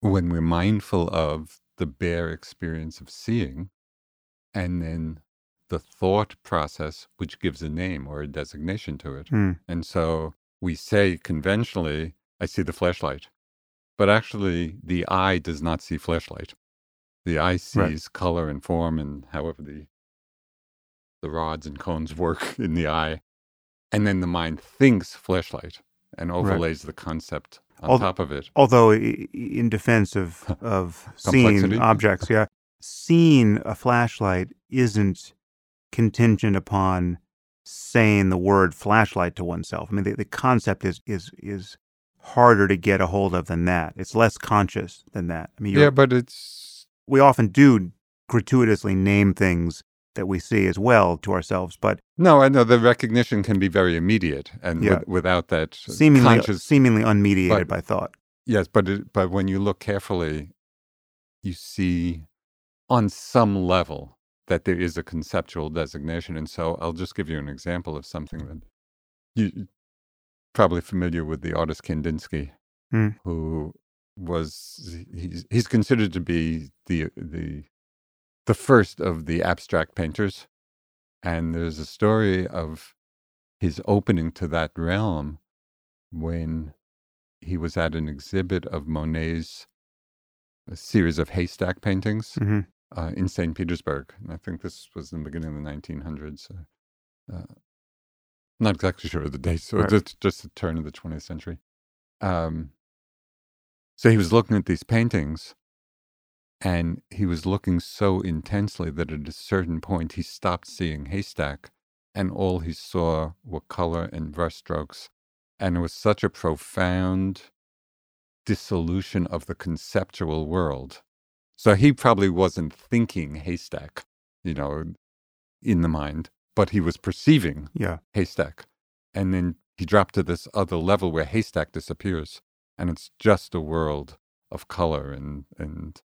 when we're mindful of the bare experience of seeing and then the thought process which gives a name or a designation to it. Hmm. And so we say conventionally, I see the flashlight. But actually, the eye does not see flashlight. The eye sees color and form and however the, the rods and cones work in the eye. And then the mind thinks flashlight and overlays the concept on Al- top of it. Although, in defense of, of seeing objects, yeah, seeing a flashlight isn't contingent upon saying the word flashlight to oneself. I mean, the, the concept is is is harder to get a hold of than that. It's less conscious than that. I mean, Yeah, but it's we often do gratuitously name things that we see as well to ourselves, but no, I know the recognition can be very immediate, and Yeah. with, without that seemingly conscious seemingly unmediated but- by thought. Yes, but it, but when you look carefully, you see on some level that there is a conceptual designation. And so I'll just give you an example of something that you probably familiar with the artist Kandinsky, Hmm. who was he's he's considered to be the the the first of the abstract painters. And there's a story of his opening to that realm when he was at an exhibit of Monet's a series of haystack paintings hmm uh, in St. Petersburg. And I think this was in the beginning of the 1900s. Uh, uh, not exactly sure of the date, so Right. just, just the turn of the 20th century. Um, so he was looking at these paintings and he was looking so intensely that at a certain point he stopped seeing haystack and all he saw were color and brushstrokes. And it was such a profound dissolution of the conceptual world. So he probably wasn't thinking haystack, you know, in the mind, but he was perceiving Yeah. haystack. And then he dropped to this other level where haystack disappears. And it's just a world of color and, and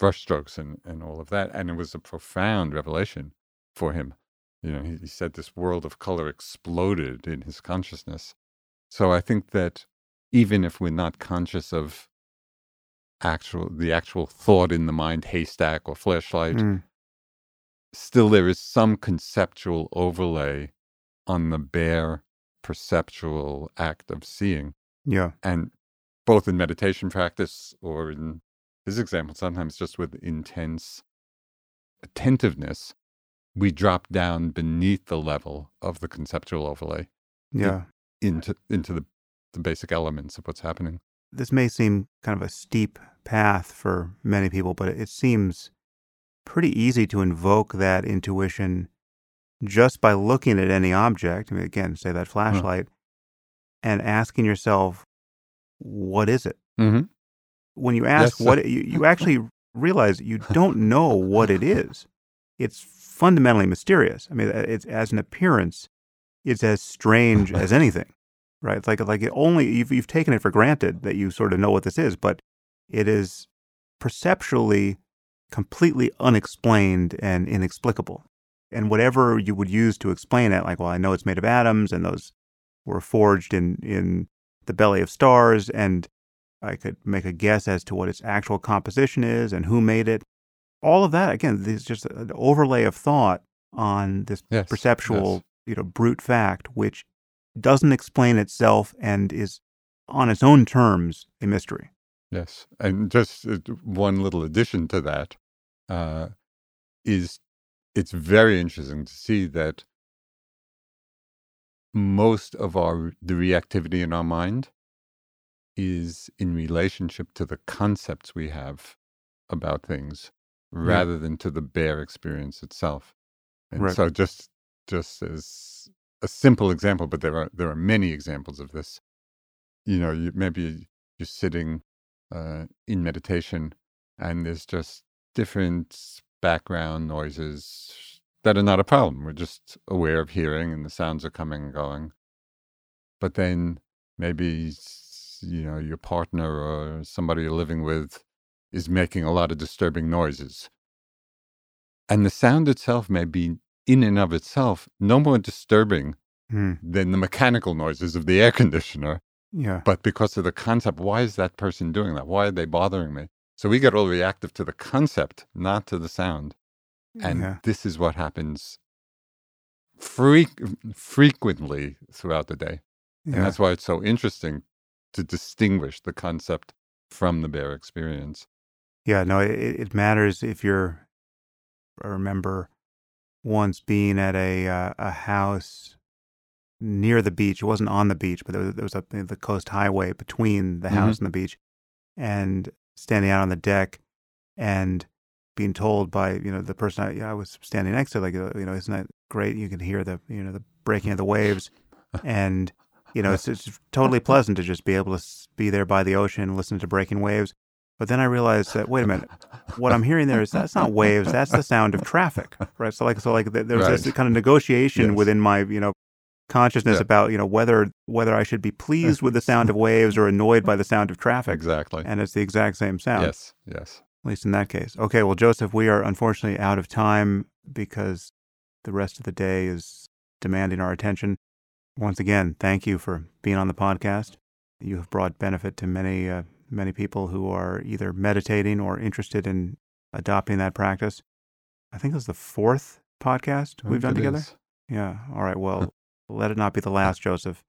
brushstrokes and, and all of that. And it was a profound revelation for him. You know, he, he said this world of color exploded in his consciousness. So I think that even if we're not conscious of actual the actual thought in the mind, haystack or flashlight, Mm. Still there is some conceptual overlay on the bare perceptual act of seeing. Yeah. And both in meditation practice or in his example, sometimes just with intense attentiveness, we drop down beneath the level of the conceptual overlay Yeah. into into the, the basic elements of what's happening. This may seem kind of a steep path for many people, but it seems pretty easy to invoke that intuition just by looking at any object. I mean, again, say that flashlight, and asking yourself, what is it? Mm-hmm. When you ask Yes. what, you, you actually realize you don't know what it is. It's fundamentally mysterious. I mean, it's as an appearance, it's as strange as anything, right? It's like like it only you've you've taken it for granted that you sort of know what this is, but it is perceptually completely unexplained and inexplicable. And whatever you would use to explain it, like, well, I know it's made of atoms, and those were forged in in the belly of stars, and I could make a guess as to what its actual composition is and who made it. All of that, again, is just an overlay of thought on this Yes, perceptual, yes. you know, brute fact, which doesn't explain itself and is on its own terms a mystery. Yes, and just uh, one little addition to that uh, is it's very interesting to see that most of our the reactivity in our mind is in relationship to the concepts we have about things rather than to the bare experience itself. And Right. so just just as a simple example, but there are there are many examples of this. You know, you, maybe you're sitting uh, in meditation and there's just different background noises that are not a problem. We're just aware of hearing and the sounds are coming and going. But then maybe, you know, your partner or somebody you're living with is making a lot of disturbing noises. And the sound itself may be, in and of itself, no more disturbing Hmm. than the mechanical noises of the air conditioner Yeah. but because of the concept, why is that person doing that? Why are they bothering me? So we get all reactive to the concept, not to the sound. And yeah. this is what happens fre- frequently throughout the day. And Yeah. that's why it's so interesting to distinguish the concept from the bare experience. Yeah, no, it, it matters if you're. I remember once being at a uh, a house near the beach. It wasn't on the beach, but there was, there was a the coast highway between the Mhm. house and the beach, and standing out on the deck, and being told by you know the person I, I was standing next to, like uh, you know, isn't that great? You can hear the you know the breaking of the waves, and you know it's, it's totally pleasant to just be able to be there by the ocean, listen to breaking waves. But then I realized that wait a minute, what I'm hearing there is that's not waves, that's the sound of traffic, right? So like so like there was right. this kind of negotiation yes. within my you know consciousness yeah. about you know whether whether I should be pleased with the sound of waves or annoyed by the sound of traffic. Exactly. And it's the exact same sound. Yes. Yes. At least in that case. Okay. Well, Joseph, we are unfortunately out of time because the rest of the day is demanding our attention. Once again, thank you for being on the podcast. You have brought benefit to many uh, many people who are either meditating or interested in adopting that practice. I think this is the fourth podcast we've done together. Is. Yeah. All right. Well, let it not be the last, Joseph.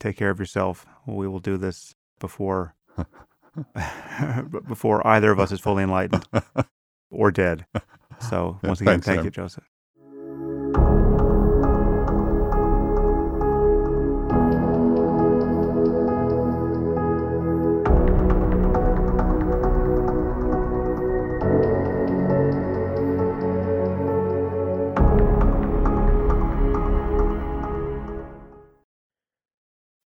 Take care of yourself. We will do this before before either of us is fully enlightened or dead. So once again, Thanks, thank Sam. you, Joseph.